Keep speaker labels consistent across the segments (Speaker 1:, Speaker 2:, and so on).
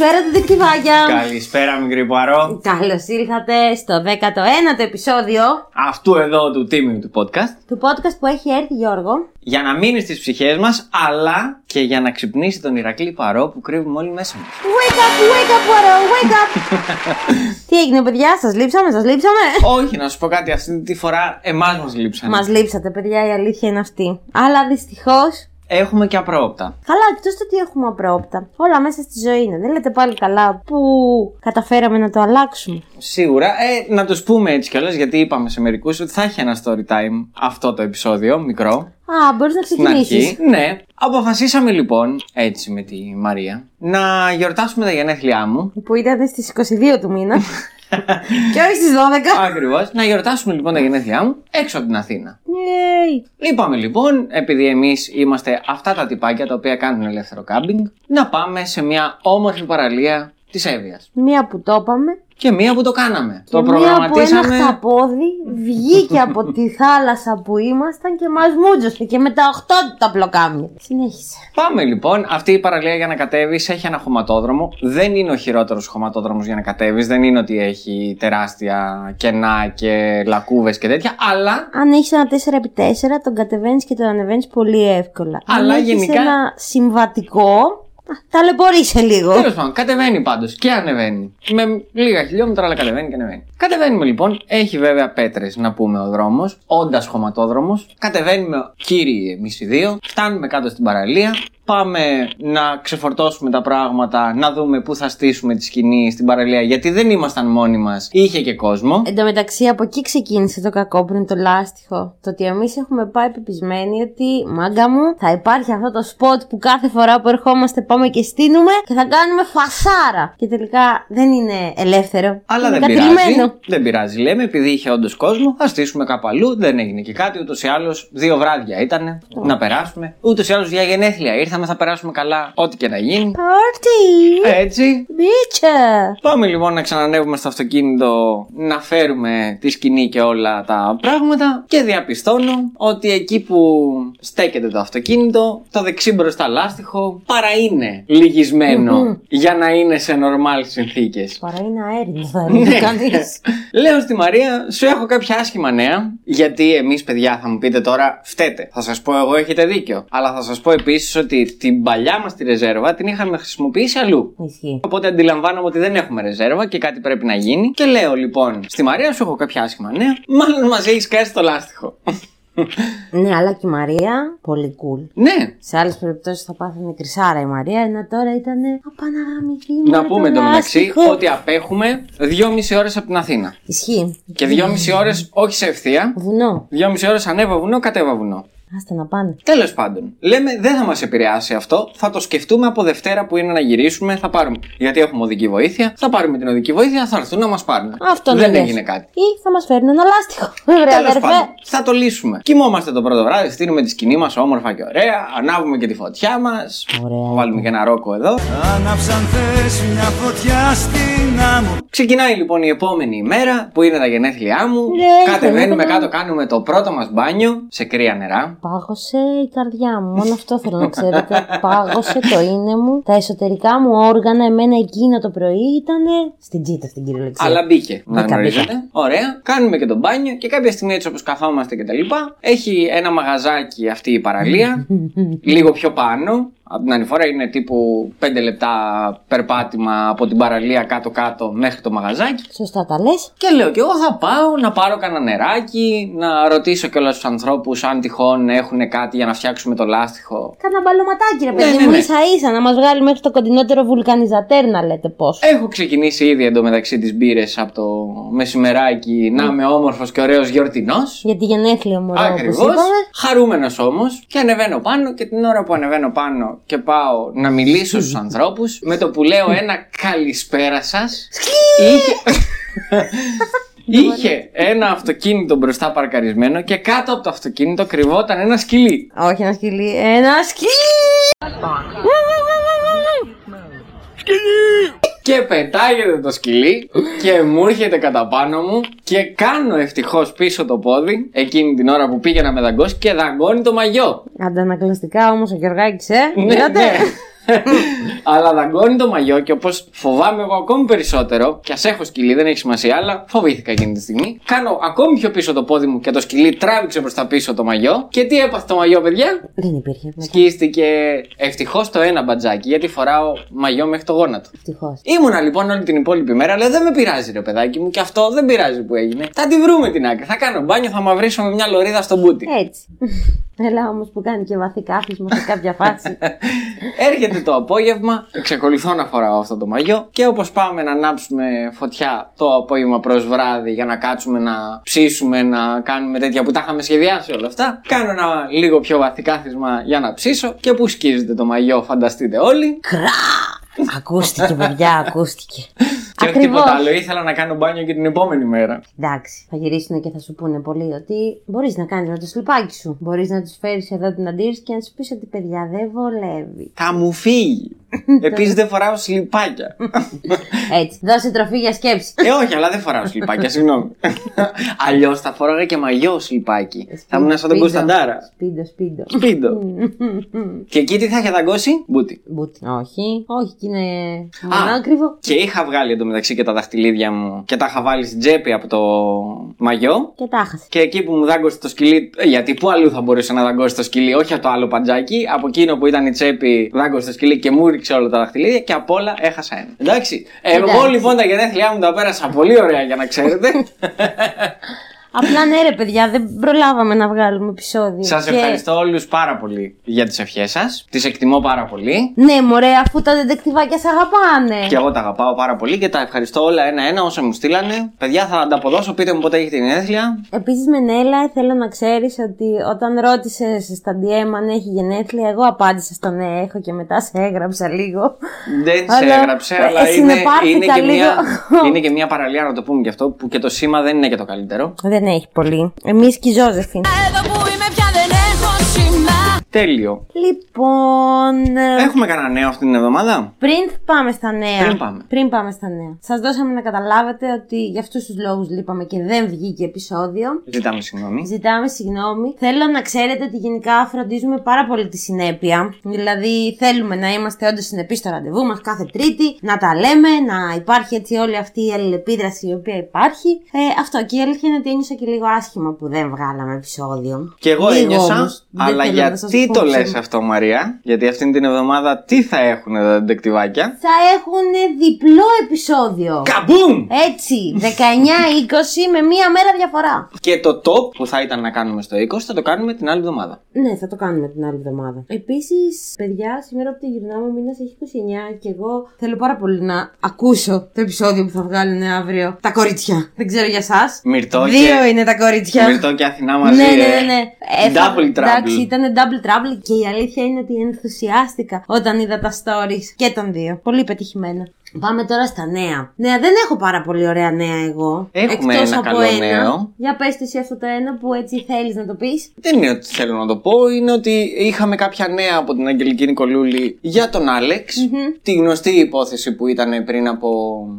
Speaker 1: Καλησπέρα, τετεκτιβάκια.
Speaker 2: Καλησπέρα, μικρή Πουαρό.
Speaker 1: Καλώς ήρθατε στο 19ο επεισόδιο
Speaker 2: Αυτού εδώ του τίμιου του podcast.
Speaker 1: του podcast που έχει έρθει Γιώργο.
Speaker 2: Για να μείνει στις ψυχές μας, αλλά και για να ξυπνήσει τον Ηρακλή Παρό που κρύβουμε όλοι μέσα μας.
Speaker 1: Wake up, wake up, Poirot, wake up. Τι έγινε, παιδιά, σας λείψαμε, σας λείψαμε;
Speaker 2: Όχι, να σου πω κάτι, αυτή τη φορά εμάς μας λείψαν.
Speaker 1: Μας λείψατε, παιδιά, η αλήθεια είναι αυτή. Αλλά δυστυχώς.
Speaker 2: Έχουμε και απρόοπτα.
Speaker 1: Καλά, εκτός το ότι έχουμε απρόοπτα. Όλα μέσα στη ζωή είναι. Δεν λέτε πάλι καλά που καταφέραμε να το αλλάξουμε.
Speaker 2: Σίγουρα, ε, να τους πούμε έτσι κιόλας, γιατί είπαμε σε μερικούς ότι θα έχει ένα story time αυτό το επεισόδιο, μικρό.
Speaker 1: Α, μπορείς να
Speaker 2: Στην αρχή.
Speaker 1: ξεκινήσει.
Speaker 2: Ναι. Αποφασίσαμε λοιπόν, έτσι με τη Μαρία, να γιορτάσουμε τα γενέθλιά μου.
Speaker 1: Που ήταν στις 22 του μήνα. και όχι στις 12.
Speaker 2: Ακριβώς. Να γιορτάσουμε λοιπόν τα γενέθλιά μου έξω από την Αθήνα.
Speaker 1: Yay.
Speaker 2: Είπαμε λοιπόν, επειδή εμείς είμαστε αυτά τα τυπάκια τα οποία κάνουν ελεύθερο κάμπινγκ, να πάμε σε μια όμορφη παραλία της Εύβοιας.
Speaker 1: Μία που το είπαμε.
Speaker 2: Και μία που το κάναμε.
Speaker 1: Και
Speaker 2: το
Speaker 1: μία που ένα
Speaker 2: προγραμματίσαμε.
Speaker 1: χταπόδι βγήκε από τη θάλασσα που ήμασταν και μας μούτζωσε και με τα 8 του τα πλοκάμια. Συνέχισε.
Speaker 2: Πάμε λοιπόν. Αυτή η παραλία για να κατέβεις έχει ένα χωματόδρομο. Δεν είναι ο χειρότερος χωματόδρομος για να κατέβεις. Δεν είναι ότι έχει τεράστια κενά και λακκούβες και τέτοια. Αλλά
Speaker 1: Αν έχεις ένα 4x4, τον κατεβαίνεις και τον ανεβαίνεις πολύ εύκολα.
Speaker 2: Αλλά
Speaker 1: Αν έχεις
Speaker 2: γενικά-
Speaker 1: ένα συμβατικό, α, ταλαιπωρείσαι λίγο.
Speaker 2: Τέλος πάντων, κατεβαίνει πάντως και ανεβαίνει. Με λίγα χιλιόμετρα, αλλά κατεβαίνει και ανεβαίνει. Κατεβαίνουμε λοιπόν. Έχει βέβαια πέτρες, να πούμε, ο δρόμος. Όντας χωματόδρομος. Κατεβαίνουμε κύριοι εμείς οι δύο. Φτάνουμε κάτω στην παραλία. Πάμε να ξεφορτώσουμε τα πράγματα, να δούμε πού θα στήσουμε τη σκηνή στην παραλία. Γιατί δεν ήμασταν μόνοι μας, είχε και κόσμο.
Speaker 1: Εν τω μεταξύ, από εκεί ξεκίνησε το κακό πριν το λάστιχο. Το ότι εμείς έχουμε πάει πεπισμένοι ότι μάγκα μου θα υπάρχει αυτό το σποτ που κάθε φορά που ερχόμαστε πάμε και στείνουμε και θα κάνουμε φασάρα. Και τελικά δεν είναι ελεύθερο.
Speaker 2: Αλλά
Speaker 1: είναι
Speaker 2: δεν
Speaker 1: κατηλημένο.
Speaker 2: πειράζει. Δεν πειράζει. Λέμε, επειδή είχε όντως κόσμο, θα στήσουμε κάπου αλλού. Δεν έγινε και κάτι. Ούτως ή άλλως, δύο βράδια ήταν να περάσουμε. Ούτως ή άλλως για γενέθλια ήρθαμε, θα περάσουμε καλά. Ό,τι και να γίνει.
Speaker 1: Party!
Speaker 2: Έτσι.
Speaker 1: Μπίτσα!
Speaker 2: Πάμε λοιπόν να ξανανεύουμε στο αυτοκίνητο, να φέρουμε τη σκηνή και όλα τα πράγματα και διαπιστώνω ότι εκεί που στέκεται το αυτοκίνητο, το δεξί μπροστά λάστιχο παρά είναι λυγισμένο για να είναι σε νορμάλ συνθήκες.
Speaker 1: Παρά είναι αέρινο, θα έλεγε κανεί.
Speaker 2: Λέω στη Μαρία, σου έχω κάποια άσχημα νέα. Γιατί εμείς, παιδιά, θα μου πείτε τώρα, φταίτε. Θα σας πω, εγώ έχετε δίκιο. Αλλά θα σας πω επίσης ότι την παλιά μας τη ρεζέρβα την είχαμε χρησιμοποιήσει αλλού.
Speaker 1: Ισχύει.
Speaker 2: Οπότε αντιλαμβάνομαι ότι δεν έχουμε ρεζέρβα και κάτι πρέπει να γίνει. Και λέω λοιπόν, στη Μαρία σου έχω κάποια άσχημα νέα. Μάλλον μας έχεις κάσει το λάστιχο.
Speaker 1: Ναι, αλλά και η Μαρία, πολύ cool.
Speaker 2: ναι,
Speaker 1: Σε άλλες περιπτώσεις θα πάθαινε κρυσάρα η Μαρία, ενώ τώρα ήταν απαναγαμηθεί.
Speaker 2: να πούμε εντωμεταξύ ότι απέχουμε δυόμιση ώρες από την Αθήνα.
Speaker 1: Ισχύει.
Speaker 2: Και δυόμιση ώρες όχι σε ευθεία.
Speaker 1: Βουνό.
Speaker 2: Δυόμιση ώρες ανέβα βουνό, κατέβα βουνό.
Speaker 1: Άστα να πάνε.
Speaker 2: Τέλος πάντων, λέμε δεν θα μας επηρεάσει αυτό. Θα το σκεφτούμε από Δευτέρα που είναι να γυρίσουμε. Θα πάρουμε. Γιατί έχουμε οδική βοήθεια. Θα πάρουμε την οδική βοήθεια, θα έρθουν να μας πάρουν.
Speaker 1: Αυτό
Speaker 2: δεν
Speaker 1: να λες.
Speaker 2: έγινε κάτι.
Speaker 1: Ή θα μας φέρουν ένα λάστιχο. Ωραία,
Speaker 2: Τέλος
Speaker 1: αδερφέ.
Speaker 2: πάντων, θα το λύσουμε. Κοιμόμαστε το πρώτο βράδυ, στείλουμε τη σκηνή μας όμορφα και ωραία. Ανάβουμε και τη φωτιά μας.
Speaker 1: Ωραία.
Speaker 2: Βάλουμε και ένα ρόκο εδώ.
Speaker 3: Άναψαν θες μια φωτιά στην άμμο
Speaker 2: Ξεκινάει λοιπόν η επόμενη ημέρα που είναι τα γενέθλιά μου.
Speaker 1: Ναι,
Speaker 2: Κατεβαίνουμε
Speaker 1: ναι.
Speaker 2: κάτω, κάνουμε το πρώτο μας μπάνιο σε κρύα νερά.
Speaker 1: Πάγωσε η καρδιά μου. Μόνο αυτό θέλω να ξέρετε. Πάγωσε το είναι μου. Τα εσωτερικά μου όργανα, εμένα εκείνο το πρωί ήταν στην τζίτα στην κυριολεξία.
Speaker 2: Αλλά μπήκε. Να
Speaker 1: Μπήκα,
Speaker 2: γνωρίζετε. Ωραία. Κάνουμε και το μπάνιο και κάποια στιγμή έτσι όπως καθόμαστε και τα λοιπά, έχει ένα μαγαζάκι αυτή η παραλία. λίγο πιο πάνω. Από την άλλη φορά είναι τύπου 5 λεπτά περπάτημα από την παραλία κάτω-κάτω μέχρι το μαγαζάκι.
Speaker 1: Σωστά τα λες.
Speaker 2: Και λέω και εγώ θα πάω να πάρω κανένα νεράκι, να ρωτήσω και όλου τους ανθρώπους αν τυχόν έχουν κάτι για να φτιάξουμε το λάστιχο.
Speaker 1: Κάνα μπαλωματάκι ρε παιδί
Speaker 2: ναι,
Speaker 1: μου,
Speaker 2: ναι.
Speaker 1: ίσα ίσα να μας βγάλει μέχρι το κοντινότερο βουλκανιζατέρ να λέτε πώς.
Speaker 2: Έχω ξεκινήσει ήδη εντωμεταξύ τις μπύρες από το μεσημεράκι να είμαι όμορφος και ωραίος γιορτινός.
Speaker 1: Για τη γενέθλια μου, όπως
Speaker 2: Ακριβώς.
Speaker 1: είπαμε.
Speaker 2: Χαρούμενος όμως. Και ανεβαίνω πάνω και την ώρα που ανεβαίνω πάνω και πάω να μιλήσω στους ανθρώπους, με το που λέω ένα καλησπέρα σας. είχε... Είχε ένα αυτοκίνητο μπροστά παρκαρισμένο και κάτω από το αυτοκίνητο κρυβόταν ένα σκυλί.
Speaker 1: Όχι ένα σκυλί, ένα σκυλί!
Speaker 2: Και πετάγεται το σκυλί και μου έρχεται κατά πάνω μου και κάνω ευτυχώς πίσω το πόδι εκείνη την ώρα που πήγε να με δαγκώσει και δαγκώνει το μαγιό.
Speaker 1: Αντανακλαστικά όμως ο Γιωργάκης, ε!
Speaker 2: Ναι,
Speaker 1: Είδατε;
Speaker 2: ναι. Αλλά δαγκώνει το μαγιό και όπως φοβάμαι εγώ ακόμη περισσότερο, και ας έχω σκυλί, δεν έχει σημασία, αλλά φοβήθηκα εκείνη τη στιγμή. Κάνω ακόμη πιο πίσω το πόδι μου και το σκυλί τράβηξε προς τα πίσω το μαγιό. Και τι έπαθε το μαγιό, παιδιά;
Speaker 1: Δεν υπήρχε. μετά.
Speaker 2: Σκίστηκε ευτυχώς το ένα μπατζάκι, γιατί φοράω μαγιό μέχρι το γόνατο.
Speaker 1: Ευτυχώς.
Speaker 2: Ήμουνα λοιπόν όλη την υπόλοιπη μέρα, αλλά δεν με πειράζει ρε παιδάκι μου και αυτό δεν πειράζει που έγινε. Θα τη βρούμε την άκρη. Θα κάνω μπάνιο, θα μαυρίσω με μια λωρίδα στο μπούτι.
Speaker 1: Έτσι. Έλα όμως που κάνει και βαθύ κάθισμα σε κάποια φάση.
Speaker 2: Έρχεται το απόγευμα, εξακολουθώ να φοράω αυτό το μαγιό και όπως πάμε να ανάψουμε φωτιά το απόγευμα προς βράδυ για να κάτσουμε να ψήσουμε, να κάνουμε τέτοια που τα είχαμε σχεδιάσει όλα αυτά. Κάνω ένα λίγο πιο βαθύ κάθισμα για να ψήσω και που σκίζεται το μαγιό, φανταστείτε όλοι.
Speaker 1: ακούστηκε, παιδιά, ακούστηκε.
Speaker 2: Και όχι
Speaker 1: Ακριβώς.
Speaker 2: τίποτα άλλο, ήθελα να κάνω μπάνιο και την επόμενη μέρα.
Speaker 1: Εντάξει, θα γυρίσουν και θα σου πούνε πολύ ότι μπορείς να κάνεις με το σλιπάκι σου. Μπορείς να τους φέρεις εδώ την αντίρρηση και να τους πεις ότι παιδιά δεν βολεύει.
Speaker 2: Θα μου φύγει. Επίσης δεν φοράω σλιπάκια.
Speaker 1: Έτσι, δώσε τροφή για σκέψη.
Speaker 2: ε, όχι, αλλά δεν φοράω σλιπάκια, συγγνώμη. Αλλιώς θα φοράγα και μαγιό σλιπάκι. θα ήμουν σαν τον
Speaker 1: Σπίντο.
Speaker 2: Κωνσταντάρα.
Speaker 1: Σπίντο, σπίντο.
Speaker 2: Σπίντο. και εκεί τι θα είχε δαγκώσει, μπούτι.
Speaker 1: Μπούτι. Όχι, όχι, και είναι μονάκριβο.
Speaker 2: Και είχα βγάλει εντωμεταξύ και τα δαχτυλίδια μου και τα είχα βάλει στην τσέπη από το μαγιό.
Speaker 1: Και τα χάσε.
Speaker 2: Και εκεί που μου δάγκωσε το σκυλί, ε, γιατί πού αλλού θα μπορούσε να δαγκώσει το σκυλί, όχι από το άλλο παντζάκι, από εκείνο που ήταν η τσέπη, δάγκωσε το σκυλί και μου ρίξε όλα τα δαχτυλίδια και απ' όλα έχασα ένα. Εντάξει. Εγώ
Speaker 1: Εντάξει.
Speaker 2: λοιπόν τα γενέθλιά μου τα πέρασα πολύ ωραία για να ξέρετε.
Speaker 1: Απλά ναι, ρε παιδιά, δεν προλάβαμε να βγάλουμε επεισόδιο.
Speaker 2: Σας
Speaker 1: Και-
Speaker 2: ευχαριστώ όλους πάρα πολύ για τις ευχές σας. Τις εκτιμώ πάρα πολύ.
Speaker 1: Ναι, μωρέ, αφού τα δεντεκτιβάκια σε αγαπάνε.
Speaker 2: Και εγώ τα αγαπάω πάρα πολύ και τα ευχαριστώ όλα ένα-ένα όσα μου στείλανε. Παιδιά, θα ανταποδώσω. Πείτε μου πότε έχετε την γενέθλια.
Speaker 1: Επίσης, Μενέλα, θέλω να ξέρεις ότι όταν ρώτησες στα DM αν έχει γενέθλια, εγώ απάντησα στο ναι, έχω και μετά σε έγραψα λίγο.
Speaker 2: Δεν σε
Speaker 1: Αλλά,
Speaker 2: έγραψε,
Speaker 1: ε,
Speaker 2: αλλά είναι,
Speaker 1: συνεπάρθηκα
Speaker 2: είναι, και
Speaker 1: λίγο.
Speaker 2: μια, είναι και μια παραλία να το πούμε και αυτό που και το σήμα δεν είναι και το καλύτερο.
Speaker 1: Δεν έχει πολύ. Εμείς και η Ζώζεφιν.
Speaker 2: Τέλειο.
Speaker 1: Λοιπόν. ε,
Speaker 2: Έχουμε κανένα νέο αυτή την εβδομάδα;
Speaker 1: Πριν πάμε στα νέα.
Speaker 2: Πριν πάμε.
Speaker 1: Πριν πάμε στα νέα. Σας δώσαμε να καταλάβετε ότι για αυτούς τους λόγους λείπαμε και δεν βγήκε επεισόδιο.
Speaker 2: Ζητάμε συγγνώμη.
Speaker 1: Ζητάμε συγγνώμη. Θέλω να ξέρετε ότι γενικά φροντίζουμε πάρα πολύ τη συνέπεια. Δηλαδή, θέλουμε να είμαστε όντως συνεπείς στο ραντεβού μας κάθε Τρίτη, να τα λέμε, να υπάρχει έτσι όλη αυτή η αλληλεπίδραση η οποία υπάρχει. Ε, αυτό. Και η αλήθεια είναι ότι ένιωσα και λίγο άσχημα που δεν βγάλαμε επεισόδιο.
Speaker 2: Και εγώ
Speaker 1: Λίγο
Speaker 2: ένιωσα,
Speaker 1: όμως. Δεν
Speaker 2: αλλά
Speaker 1: θέλω να σας
Speaker 2: γιατί
Speaker 1: πω
Speaker 2: το λες
Speaker 1: ψέμα.
Speaker 2: αυτό, Μαρία; Γιατί αυτήν την εβδομάδα τι θα έχουν τα δεντεκτιβάκια.
Speaker 1: Θα έχουν διπλό επεισόδιο.
Speaker 2: Καμπούμ!
Speaker 1: Έτσι, 19-20 με μία μέρα διαφορά.
Speaker 2: Και το top που θα ήταν να κάνουμε στο 20 θα το κάνουμε την άλλη εβδομάδα.
Speaker 1: Ναι, θα το κάνουμε την άλλη εβδομάδα. Επίσης, παιδιά, σήμερα που το γυρνάμε ο μήνας έχει 29 και εγώ θέλω πάρα πολύ να ακούσω το επεισόδιο που θα βγάλουν αύριο. Τα κορίτσια. Δεν ξέρω για εσά.
Speaker 2: Μυρτό
Speaker 1: Δύο
Speaker 2: και...
Speaker 1: είναι τα κορίτσια.
Speaker 2: Μυρτό και Αθηνά μαζί.
Speaker 1: ναι, ναι,
Speaker 2: ε.
Speaker 1: ναι, ναι. Ε, θα-
Speaker 2: Double trouble.
Speaker 1: Εντάξει, ήταν double trouble και η αλήθεια είναι ότι ενθουσιάστηκα όταν είδα τα stories και των δύο. Πολύ πετυχημένα. Πάμε τώρα στα νέα. Νέα, δεν έχω πάρα πολύ ωραία νέα εγώ.
Speaker 2: Έχουμε
Speaker 1: Εκτός
Speaker 2: ένα
Speaker 1: από
Speaker 2: καλό
Speaker 1: ένα.
Speaker 2: νέο.
Speaker 1: Για πες το εσύ αυτό το ένα που έτσι θέλεις να το πεις.
Speaker 2: Δεν είναι ότι θέλω να το πω, είναι ότι είχαμε κάποια νέα από την Αγγελική Νικολούλη για τον αλεξ Τη γνωστή υπόθεση που ήταν πριν από.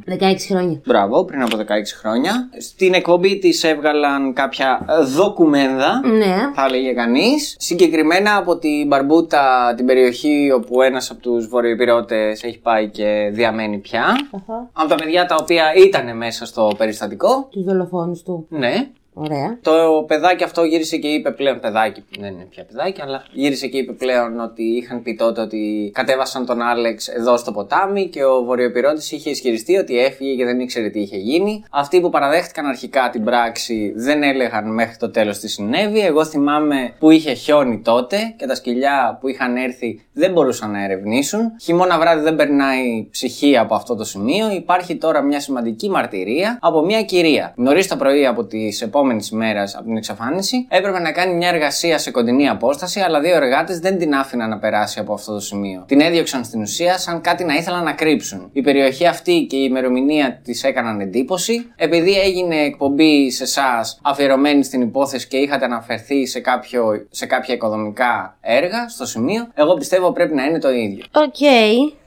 Speaker 1: 16 χρόνια.
Speaker 2: Μπράβο, πριν από 16 χρόνια. Στην εκπομπή της έβγαλαν κάποια ε, δοκουμέντα.
Speaker 1: Ναι.
Speaker 2: Θα έλεγε κανείς. Συγκεκριμένα από την Μπαρμπούτα, την περιοχή όπου ένας από τους βορειοϊπηρώτε έχει πάει και διαμένει πια.
Speaker 1: Αχα.
Speaker 2: Από τα παιδιά τα οποία ήταν μέσα στο περιστατικό.
Speaker 1: Τους δολοφόνους του.
Speaker 2: Ναι.
Speaker 1: Ωραία.
Speaker 2: Το παιδάκι αυτό γύρισε και είπε πλέον παιδάκι, δεν είναι πια παιδάκι, αλλά γύρισε και είπε πλέον ότι είχαν πει τότε ότι κατέβασαν τον Άλεξ εδώ στο ποτάμι και ο βορειοπυρώτης είχε ισχυριστεί ότι έφυγε και δεν ήξερε τι είχε γίνει. Αυτοί που παραδέχτηκαν αρχικά την πράξη δεν έλεγαν μέχρι το τέλος τι συνέβη. Εγώ θυμάμαι που είχε χιόνι τότε και τα σκυλιά που είχαν έρθει δεν μπορούσαν να ερευνήσουν. Χειμώνα βράδυ δεν περνάει ψυχή από αυτό το σημείο. Υπάρχει τώρα μια σημαντική μαρτυρία από μια κυρία. Νωρίς το πρωί από τις επόμενες επόμενης ημέρα από την εξαφάνιση, έπρεπε να κάνει μια εργασία σε κοντινή απόσταση, αλλά δύο εργάτες δεν την άφηναν να περάσει από αυτό το σημείο. Την έδιωξαν στην ουσία σαν κάτι να ήθελαν να κρύψουν. Η περιοχή αυτή και η ημερομηνία της έκαναν εντύπωση. Επειδή έγινε εκπομπή σε εσάς αφιερωμένη στην υπόθεση και είχατε αναφερθεί σε, κάποιο, σε κάποια οικοδομικά έργα στο σημείο, εγώ πιστεύω πρέπει να είναι το ίδιο.
Speaker 1: Οκ.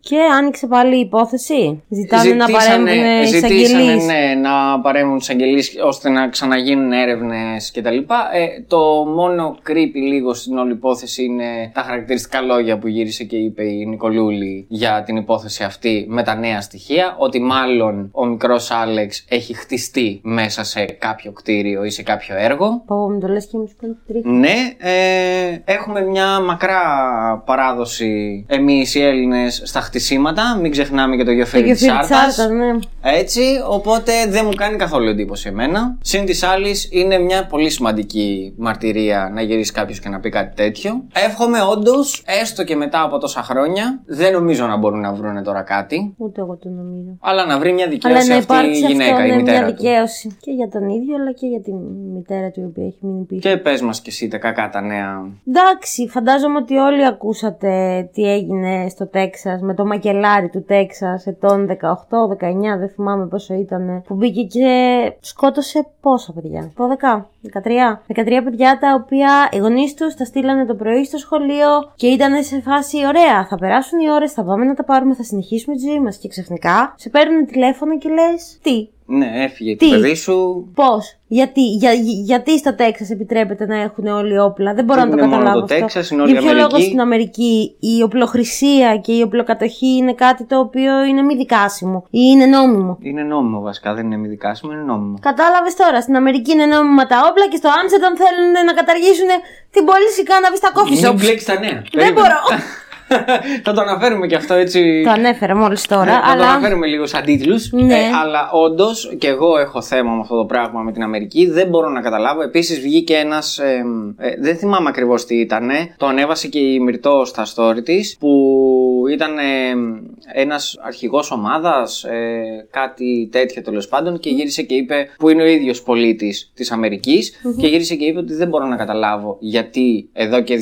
Speaker 1: Και άνοιξε πάλι η υπόθεση. Ζητάνε να
Speaker 2: Ζητήσανε-
Speaker 1: παρέμβουν οι
Speaker 2: ζητήσανε,
Speaker 1: εισαγγελείς.
Speaker 2: ναι, να παρέμβουν εισαγγελείς ώστε να ξαναγίνουν έρευνες κτλ. Ε, το μόνο creepy λίγο στην όλη υπόθεση είναι τα χαρακτηριστικά λόγια που γύρισε και είπε η Νικολούλη για την υπόθεση αυτή με τα νέα στοιχεία. Ότι μάλλον ο μικρός Άλεξ έχει χτιστεί μέσα σε κάποιο κτίριο ή σε κάποιο έργο.
Speaker 1: Πω, μου το λες και μου σηκώνεται η τρίχα.
Speaker 2: Ναι, ε, έχουμε μια μακρά παράδοση εμείς οι Έλληνες στα χτισήματα. Μην ξεχνάμε και το
Speaker 1: Το
Speaker 2: γεωφέρι της
Speaker 1: γεφύρι της
Speaker 2: Άρτας.
Speaker 1: Άρτας, ναι.
Speaker 2: Έτσι, οπότε δεν μου κάνει καθόλου εντύπωση εμένα. Συν της άλλης, είναι μια πολύ σημαντική μαρτυρία να γυρίσει κάποιος και να πει κάτι τέτοιο. Εύχομαι όντως, έστω και μετά από τόσα χρόνια, δεν νομίζω να μπορούν να βρουν τώρα κάτι.
Speaker 1: Ούτε εγώ το νομίζω.
Speaker 2: Αλλά να βρει μια
Speaker 1: Αλλά
Speaker 2: δικαίωση
Speaker 1: να
Speaker 2: αυτή η
Speaker 1: υπάρξει
Speaker 2: γυναίκα,
Speaker 1: αυτό,
Speaker 2: η
Speaker 1: ναι, μια
Speaker 2: μητέρα του.
Speaker 1: δικαίωση. Και για τον ίδιο, αλλά και για τη μητέρα του, η οποία έχει μείνει πίσω.
Speaker 2: Και πες μας κι εσύ τα κακά τα νέα.
Speaker 1: Εντάξει, φαντάζομαι ότι όλοι ακούσατε τι έγινε στο Τέξας με το μακελάρι του Τέξας ετών 18-19, δεν θυμάμαι πόσο ήταν, που μπήκε και σκότωσε πόσα παιδιά, 12, 13, 13 παιδιά τα οποία οι γονείς τους τα στείλανε το πρωί στο σχολείο και ήταν σε φάση ωραία, θα περάσουν οι ώρες, θα πάμε να τα πάρουμε, θα συνεχίσουμε τη ζωή μας και ξαφνικά σε παίρνουν τηλέφωνο και λες τι,
Speaker 2: Ναι, έφυγε
Speaker 1: Τι;
Speaker 2: το παιδί σου.
Speaker 1: Πώς, γιατί, για, γιατί στο Τέξας επιτρέπεται να έχουν όλοι όπλα; Δεν μπορώ
Speaker 2: Δεν
Speaker 1: να το
Speaker 2: είναι μόνο
Speaker 1: καταλάβω.
Speaker 2: το
Speaker 1: αυτό.
Speaker 2: Τέξας, είναι όλη
Speaker 1: Για
Speaker 2: η
Speaker 1: ποιο λόγο
Speaker 2: Αμερική.
Speaker 1: στην Αμερική η οπλοχρησία και η οπλοκατοχή είναι κάτι το οποίο είναι μη δικάσιμο ή είναι νόμιμο;
Speaker 2: Είναι νόμιμο βασικά, δεν είναι μη δικάσιμο, είναι νόμιμο.
Speaker 1: Κατάλαβες τώρα, στην Αμερική είναι νόμιμα τα όπλα και στο Άμστερνταμ θέλουν να καταργήσουν την πώληση κάναβης στα coffee
Speaker 2: Μην
Speaker 1: shops.
Speaker 2: μπλέξεις τα νέα.
Speaker 1: Δεν
Speaker 2: Περίμενε.
Speaker 1: μπορώ.
Speaker 2: Θα το αναφέρουμε και αυτό έτσι.
Speaker 1: Το ανέφερα μόλις τώρα,
Speaker 2: Ναι, Θα το
Speaker 1: αλλά.
Speaker 2: αναφέρουμε λίγο σαν τίτλους.
Speaker 1: Ναι.
Speaker 2: αλλά όντως και εγώ έχω θέμα με αυτό το πράγμα με την Αμερική. Δεν μπορώ να καταλάβω. Επίσης βγήκε ένας. Ε, δεν θυμάμαι ακριβώς τι ήταν. Το ανέβασε και η Μυρτό στα story της. Που ήταν ε, ένας αρχηγός ομάδας. Ε, κάτι τέτοιο τέλος πάντων. Και γύρισε και είπε. που είναι ο ίδιος πολίτης της αμερικη Και γύρισε και είπε ότι δεν μπορώ να καταλάβω γιατί εδώ και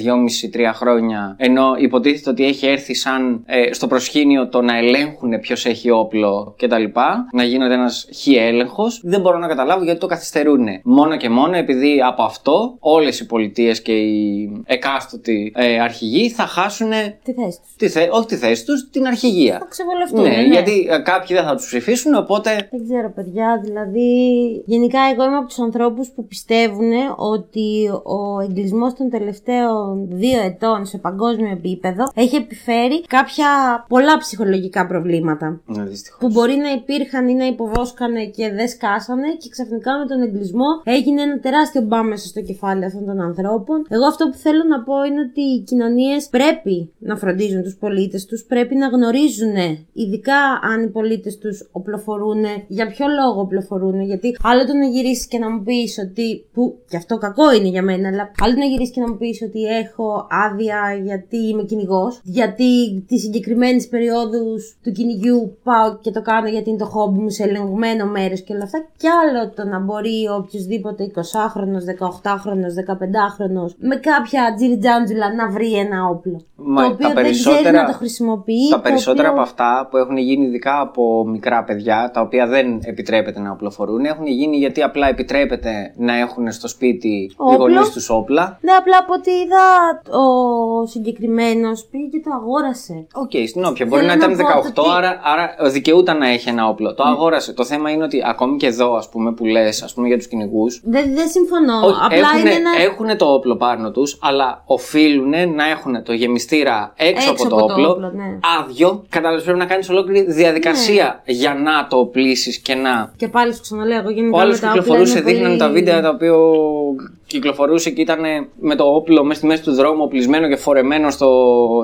Speaker 2: 2,5-3 χρόνια. Ενώ υποτίθεται ότι έχει έρθει σαν ε, στο προσκήνιο το να ελέγχουν ποιος έχει όπλο κτλ. Να γίνεται ένας χι έλεγχος. Δεν μπορώ να καταλάβω γιατί το καθυστερούν. Μόνο και μόνο επειδή από αυτό όλες οι πολιτείες και οι εκάστοτοι ε, αρχηγοί θα χάσουν.
Speaker 1: Τι θες τους.
Speaker 2: Τη θε... Όχι τη θέση τους, την αρχηγία.
Speaker 1: Θα ξεβολευτούν.
Speaker 2: Ναι, γιατί ε, κάποιοι δεν θα τους ψηφίσουν, οπότε.
Speaker 1: Δεν ξέρω, παιδιά. Δηλαδή, γενικά, εγώ είμαι από τους ανθρώπους που πιστεύουν ότι ο εγκλισμός των τελευταίων δύο ετών σε παγκόσμιο επίπεδο έχει επιφέρει κάποια πολλά ψυχολογικά προβλήματα.
Speaker 2: Ναι, δυστυχώς.
Speaker 1: Που μπορεί να υπήρχαν ή να υποβόσκανε και δεν σκάσανε και ξαφνικά με τον εγκλισμό έγινε ένα τεράστιο μπαμ μέσα στο κεφάλι αυτών των ανθρώπων. Εγώ αυτό που θέλω να πω είναι ότι οι κοινωνίες πρέπει να φροντίζουν τους πολίτες τους, πρέπει να γνωρίζουν, ειδικά αν οι πολίτες τους οπλοφορούν, για ποιο λόγο οπλοφορούν. Γιατί άλλο το να γυρίσεις και να μου πεις ότι. που και αυτό κακό είναι για μένα, αλλά άλλο το να γυρίσεις και να μου πεις ότι έχω άδεια γιατί είμαι κυνηγός, γιατί τι συγκεκριμένε περιόδους του κυνηγιού πάω και το κάνω γιατί είναι το χόμπι μου σε ελεγμένο μέρο και όλα αυτά. Κι άλλο το να μπορεί οποιοδήποτε 20χρονο, 18χρονο, 15χρονο με κάποια τζιριτζάντζουλα να βρει ένα όπλο.
Speaker 2: Μα
Speaker 1: το
Speaker 2: τα
Speaker 1: οποίο δεν ξέρει
Speaker 2: περισσότερα-
Speaker 1: να το χρησιμοποιεί.
Speaker 2: Τα
Speaker 1: το
Speaker 2: περισσότερα
Speaker 1: οποίο-
Speaker 2: από αυτά που έχουν γίνει ειδικά από μικρά παιδιά, τα οποία δεν επιτρέπεται να οπλοφορούν, έχουν γίνει γιατί απλά επιτρέπεται να έχουν στο σπίτι οι
Speaker 1: Όπλο.
Speaker 2: γονείς τους όπλα.
Speaker 1: Ναι, απλά από ό,τι είδα, ο συγκεκριμένος πήγε και το αγόρασε.
Speaker 2: Οκ, στην όποια. Μπορεί
Speaker 1: Θέλω
Speaker 2: να
Speaker 1: να
Speaker 2: ήταν
Speaker 1: πω
Speaker 2: 18,
Speaker 1: ότι-
Speaker 2: άρα, άρα δικαιούταν να έχει ένα όπλο. Το αγόρασε. Το θέμα είναι ότι ακόμη και εδώ, ας πούμε, που λες, ας πούμε, για τους κυνηγού.
Speaker 1: Δεν, δεν συμφωνώ.
Speaker 2: Όχι,
Speaker 1: απλά
Speaker 2: έχουνε,
Speaker 1: είναι ένα.
Speaker 2: έχουνε το όπλο πάνω τους, αλλά οφείλουν να έχουν το γεμιστήρα έξω,
Speaker 1: Έξω
Speaker 2: από το
Speaker 1: από το
Speaker 2: όπλο,
Speaker 1: όπλο, ναι.
Speaker 2: άδειο. Κατάλαβες, πρέπει να κάνεις ολόκληρη διαδικασία για να το οπλίσει και να.
Speaker 1: Και πάλι σου ξαναλέω, εγώ γενικά
Speaker 2: Ο άλλος
Speaker 1: με τα όπλα
Speaker 2: κυκλοφορούσε,
Speaker 1: είμαι
Speaker 2: δείχνανε
Speaker 1: πολύ-
Speaker 2: τα βίντεο τα οποία κυκλοφορούσε και ήταν με το όπλο μέσα στη μέση του δρόμου, οπλισμένο και φορεμένο στο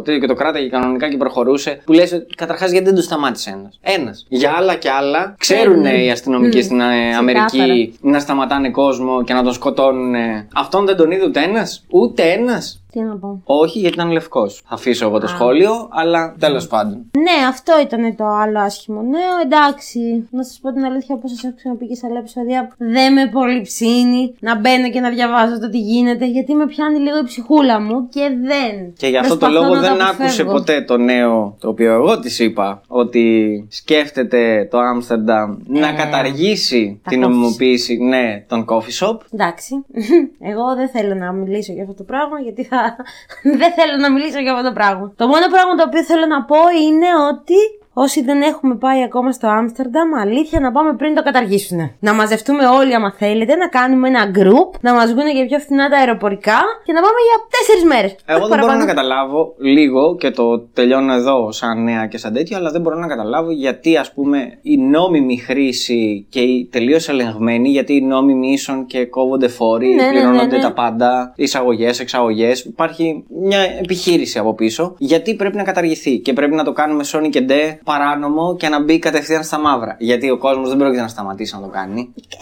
Speaker 2: τέτοιο και το κράταγε κανονικά και προχωρούσε. Που λες, καταρχάς γιατί δεν το σταμάτησε ένας. Ένας. Για άλλα και άλλα, ξέρουν
Speaker 1: Ξέρουνε.
Speaker 2: οι αστυνομικοί στην ε, Αμερική να σταματάνε κόσμο και να τον σκοτώνουν. Αυτόν δεν τον είδε ούτε ένας. Ούτε ένας.
Speaker 1: Τι Τι να πω.
Speaker 2: Όχι, γιατί ήταν λευκός. Θα αφήσω εγώ το σχόλιο, αλλά τέλος πάντων.
Speaker 1: Ναι, αυτό ήταν το άλλο άσχημο νέο. Εντάξει, να σας πω την αλήθεια, όπως σας έχω ξαναπεί και σε άλλα επεισόδια, δεν με πολύ ψήνει να μπαίνω και να διαβάζω το τι γίνεται, γιατί με πιάνει λίγο η ψυχούλα μου και δεν.
Speaker 2: Και γι' αυτό το
Speaker 1: Προσπαθώ
Speaker 2: λόγο
Speaker 1: να το
Speaker 2: δεν άκουσε
Speaker 1: αποφεύγω.
Speaker 2: ποτέ το νέο το οποίο εγώ της είπα ότι σκέφτεται το Άμστερνταμ να καταργήσει
Speaker 1: Ε, τα
Speaker 2: την
Speaker 1: coffee
Speaker 2: νομιμοποίηση ναι, των coffee shop.
Speaker 1: Εντάξει. Εγώ δεν θέλω να μιλήσω για αυτό το πράγμα, γιατί θα. δεν θέλω να μιλήσω για αυτό το πράγμα. Το μόνο πράγμα το οποίο θέλω να πω είναι ότι όσοι δεν έχουμε πάει ακόμα στο Άμστερνταμ, αλήθεια να πάμε πριν το καταργήσουν. Να μαζευτούμε όλοι, άμα θέλετε, να κάνουμε ένα group, να μας βγουν για πιο φθηνά τα αεροπορικά και να πάμε για τέσσερις μέρες.
Speaker 2: Εγώ δεν μπορώ να καταλάβω λίγο και το τελειώνω εδώ σαν νέα και σαν τέτοιο, αλλά δεν μπορώ να καταλάβω γιατί ας πούμε η νόμιμη χρήση και η τελείως ελεγμένη, γιατί οι νόμιμοι ίσον και κόβονται φόροι,
Speaker 1: Ναι, ναι,
Speaker 2: πληρώνονται
Speaker 1: ναι, ναι.
Speaker 2: τα πάντα, εισαγωγές, εξαγωγές. Υπάρχει μια επιχείρηση από πίσω. Γιατί πρέπει να καταργηθεί και πρέπει να το κάνουμε Sony και ντε παράνομο και να μπει κατευθείαν στα μαύρα. Γιατί ο κόσμος δεν πρόκειται να σταματήσει να το κάνει.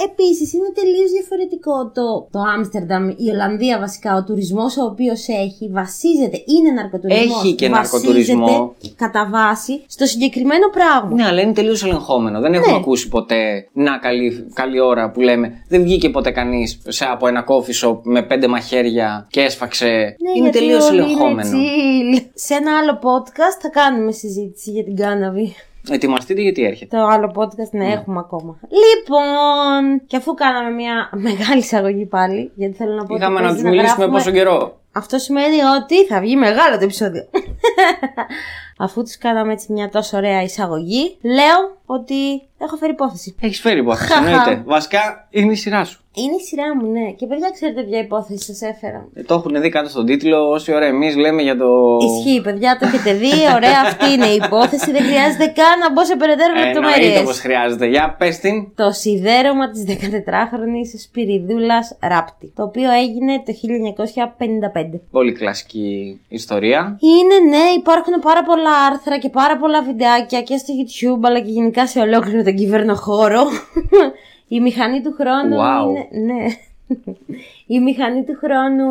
Speaker 1: Επίσης, είναι τελείως διαφορετικό το, το Άμστερνταμ, η Ολλανδία βασικά. Ο τουρισμός ο οποίος έχει βασίζεται, είναι ναρκοτουρισμός.
Speaker 2: Έχει και ναρκοτουρισμό.
Speaker 1: Κατά βάση στο συγκεκριμένο πράγμα.
Speaker 2: Ναι, αλλά είναι τελείως ελεγχόμενο. Δεν έχουμε
Speaker 1: Ναι.
Speaker 2: ακούσει ποτέ να καλή, καλή ώρα που λέμε. Δεν βγήκε ποτέ κανείς από ένα coffee shop με πέντε μαχαίρια και έσφαξε.
Speaker 1: Ναι,
Speaker 2: είναι
Speaker 1: γιατί
Speaker 2: τελείως
Speaker 1: όλοι
Speaker 2: ελεγχόμενο.
Speaker 1: Είναι chill. Σε ένα άλλο podcast θα κάνουμε συζήτηση για την κάναβη.
Speaker 2: Ετοιμαστείτε γιατί έρχεται.
Speaker 1: Το άλλο podcast ναι, έχουμε ακόμα. Λοιπόν, και αφού κάναμε μια μεγάλη εισαγωγή πάλι, γιατί θέλω να πω ότι
Speaker 2: Είχαμε να
Speaker 1: παίζει
Speaker 2: του μιλήσουμε
Speaker 1: γράφουμε-
Speaker 2: πόσο καιρό.
Speaker 1: Αυτό σημαίνει ότι θα βγει μεγάλο το επεισόδιο. Αφού τους κάναμε έτσι μια τόσο ωραία εισαγωγή, λέω ότι έχω φέρει υπόθεση.
Speaker 2: Έχεις φέρει υπόθεση, εννοείται. Βασικά είναι η σειρά σου.
Speaker 1: Είναι η σειρά μου, ναι. Και παιδιά, ξέρετε ποια υπόθεση σας έφερα.
Speaker 2: Ε, το έχουν δει κάτω στον τίτλο. Όση ώρα εμείς λέμε για το.
Speaker 1: Ισχύει, παιδιά, το έχετε δει. Ωραία, αυτή είναι η υπόθεση. Δεν χρειάζεται καν να μπω σε περαιτέρω
Speaker 2: Ε, Εννοείται
Speaker 1: λεπτομέρειες.
Speaker 2: όπω χρειάζεται. Για πες την.
Speaker 1: Το σιδέρωμα της 14χρονης Σπυριδούλας Ράπτη, το οποίο έγινε το 1955.
Speaker 2: Πολύ κλασική ιστορία.
Speaker 1: Είναι, ναι, υπάρχουν πάρα πολλά άρθρα και πάρα πολλά βιντεάκια και στο YouTube αλλά και γενικά σε ολόκληρο τον κυβερνοχώρο. Η μηχανή του χρόνου
Speaker 2: Wow.
Speaker 1: είναι. Ναι. Η μηχανή του χρόνου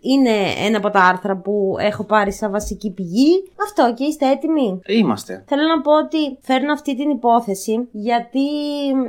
Speaker 1: είναι ένα από τα άρθρα που έχω πάρει σαν βασική πηγή. Αυτό και είστε έτοιμοι;
Speaker 2: Είμαστε.
Speaker 1: Θέλω να πω ότι φέρνω αυτή την υπόθεση γιατί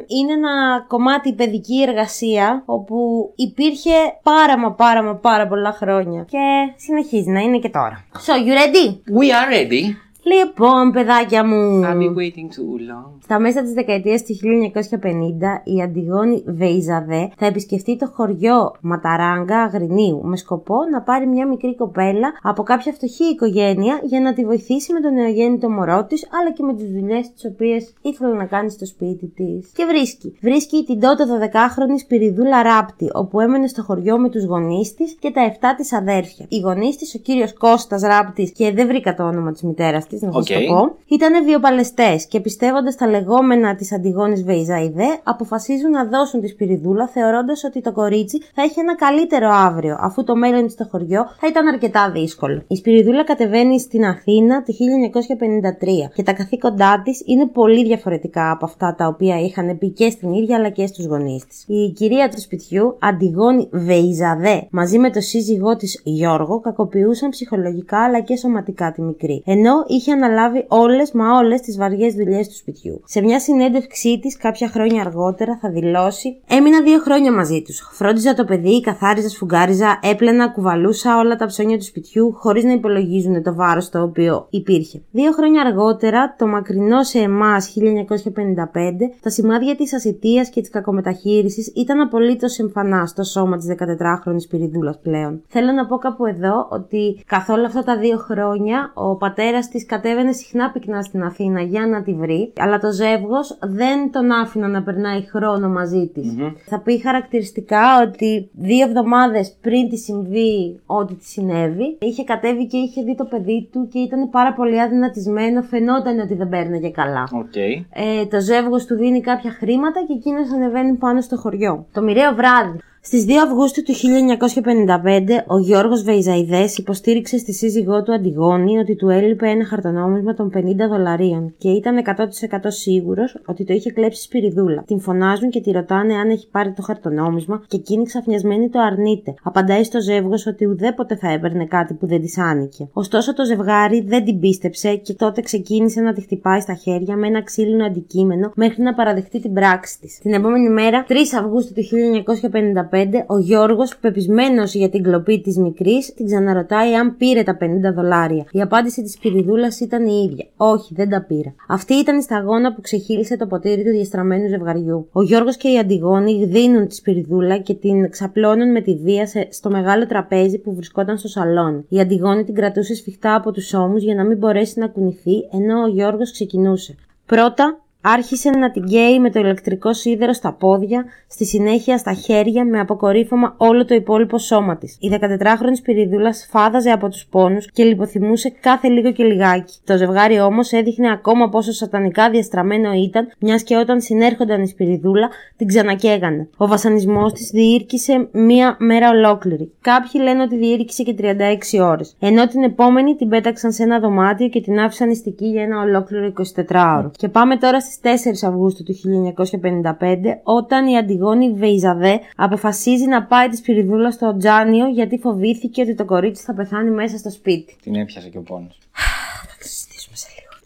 Speaker 1: είναι ένα κομμάτι παιδική εργασία όπου υπήρχε πάρα μα πάρα μα πάρα πολλά χρόνια και συνεχίζει να είναι και τώρα. So, you ready?
Speaker 2: We are ready.
Speaker 1: Λοιπόν, παιδάκια μου.
Speaker 2: I'll be waiting too long.
Speaker 1: Στα μέσα της δεκαετίας του 1950, η Αντιγόνη Βεϊζαδέ θα επισκεφτεί το χωριό Ματαράγκα Αγρινίου με σκοπό να πάρει μια μικρή κοπέλα από κάποια φτωχή οικογένεια για να τη βοηθήσει με το νεογέννητο μωρό της αλλά και με τις δουλειές τις οποίες ήθελε να κάνει στο σπίτι της. Και βρίσκει. Βρίσκει την τότε 12χρονη Σπυριδούλα Ράπτη, όπου έμενε στο χωριό με τους γονείς της και τα 7 της αδέρφια. Οι γονείς της, ο κύριος Κώστας Ράπτης και δεν βρήκα το όνομα της μητέρας της, να σας
Speaker 2: Οκ.
Speaker 1: το πω, ήταν βιοπαλαιστές και πιστεύοντας τα λεγόμενα της Αντιγόνης Βεϊζαδέ, αποφασίζουν να δώσουν τη Σπυριδούλα θεωρώντας ότι το κορίτσι θα έχει ένα καλύτερο αύριο, αφού το μέλλον της στο χωριό θα ήταν αρκετά δύσκολο. Η Σπυριδούλα κατεβαίνει στην Αθήνα το 1953 και τα καθήκοντά της είναι πολύ διαφορετικά από αυτά τα οποία είχαν πει και στην ίδια αλλά και στους γονείς της. Η κυρία του σπιτιού, Αντιγόνη Βεϊζαδέ, μαζί με το σύζυγό της Γιώργο, κακοποιούσαν ψυχολογικά αλλά και σωματικά τη μικρή. Ενώ είχε αναλάβει όλες μα όλες τις βαριές δουλειές του σπιτιού. Σε μια συνέντευξή της κάποια χρόνια αργότερα θα δηλώσει: Έμεινα δύο χρόνια μαζί τους. Φρόντιζα το παιδί, καθάριζα, σφουγγάριζα, έπλαινα, κουβαλούσα όλα τα ψώνια του σπιτιού χωρίς να υπολογίζουν το βάρος το οποίο υπήρχε. Δύο χρόνια αργότερα, το μακρινό σε εμάς 1955, τα σημάδια της ασυτείας και της κακομεταχείρισης ήταν απολύτως εμφανά στο σώμα της 14χρονη Πυριδούλας πλέον. Θέλω να πω κάπου εδώ ότι καθ' όλα αυτά τα δύο χρόνια ο πατέρας της κατέβαινε συχνά πυκνά στην Αθήνα για να τη βρει, αλλά το ζεύγος δεν τον άφηνα να περνάει χρόνο μαζί της. Θα πει χαρακτηριστικά ότι δύο εβδομάδες πριν της συμβεί ό,τι της συνέβη, είχε κατέβει και είχε δει το παιδί του και ήταν πάρα πολύ αδυνατισμένο, φαινόταν ότι δεν παίρναγε καλά.
Speaker 2: Οκ.
Speaker 1: Ε, το ζεύγος του δίνει κάποια χρήματα και εκείνος ανεβαίνει πάνω στο χωριό. Το μοιραίο βράδυ Στις 2 Αυγούστου του 1955, ο Γιώργος Βεϊζαδές υποστήριξε στη σύζυγό του Αντιγόνη ότι του έλειπε ένα χαρτονόμισμα των 50 δολαρίων και ήταν 100% σίγουρος ότι το είχε κλέψει η Σπυριδούλα. Την φωνάζουν και τη ρωτάνε αν έχει πάρει το χαρτονόμισμα και εκείνη ξαφνιασμένη το αρνείται. Απαντάει στο ζεύγος ότι ουδέποτε θα έπαιρνε κάτι που δεν της άνηκε. Ωστόσο το ζευγάρι δεν την πίστεψε και τότε ξεκίνησε να τη χτυπάει στα χέρια με ένα ξύλινο αντικείμενο μέχρι να παραδεχτεί την πράξη της. Την επόμενη μέρα, 3 Αυγούστου του 1955, ο Γιώργος, πεπισμένος για την κλοπή της μικρής, την ξαναρωτάει αν πήρε τα 50 δολάρια. Η απάντηση της Πυριδούλα ήταν η ίδια. Όχι, δεν τα πήρα. Αυτή ήταν η σταγόνα που ξεχύλισε το ποτήρι του διαστραμμένου ζευγαριού. Ο Γιώργος και η Αντιγόνη γδίνουν τη Σπυριδούλα και την ξαπλώνουν με τη βία σε- στο μεγάλο τραπέζι που βρισκόταν στο σαλόνι. Η Αντιγόνη την κρατούσε σφιχτά από τους ώμους για να μην μπορέσει να κουνηθεί, ενώ ο Γιώργος ξεκινούσε. Πρώτα, Άρχισε να την καίει με το ηλεκτρικό σίδερο στα πόδια, στη συνέχεια στα χέρια με αποκορύφωμα όλο το υπόλοιπο σώμα της. Η 14χρονη Σπυριδούλα σφάδαζε από τους πόνους και λιποθυμούσε κάθε λίγο και λιγάκι. Το ζευγάρι όμως έδειχνε ακόμα πόσο σατανικά διαστραμμένο ήταν, μιας και όταν συνέρχονταν η Σπυριδούλα την ξανακαίγανε. Ο βασανισμός της διήρκησε μία μέρα ολόκληρη. Κάποιοι λένε ότι διήρκησε και 36 ώρες. Ενώ την επόμενη την πέταξαν σε ένα δωμάτιο και την άφησαν νηστική για ένα ολόκληρο 24ωρο. Και πάμε τώρα στις 4 Αυγούστου του 1955, όταν η Αντιγόνη Βεϊζαδέ αποφασίζει να πάει της Σπυριδούλα στο Τζάνιο γιατί φοβήθηκε ότι το κορίτσι θα πεθάνει μέσα στο σπίτι.
Speaker 2: Την έπιασε και ο πόνος.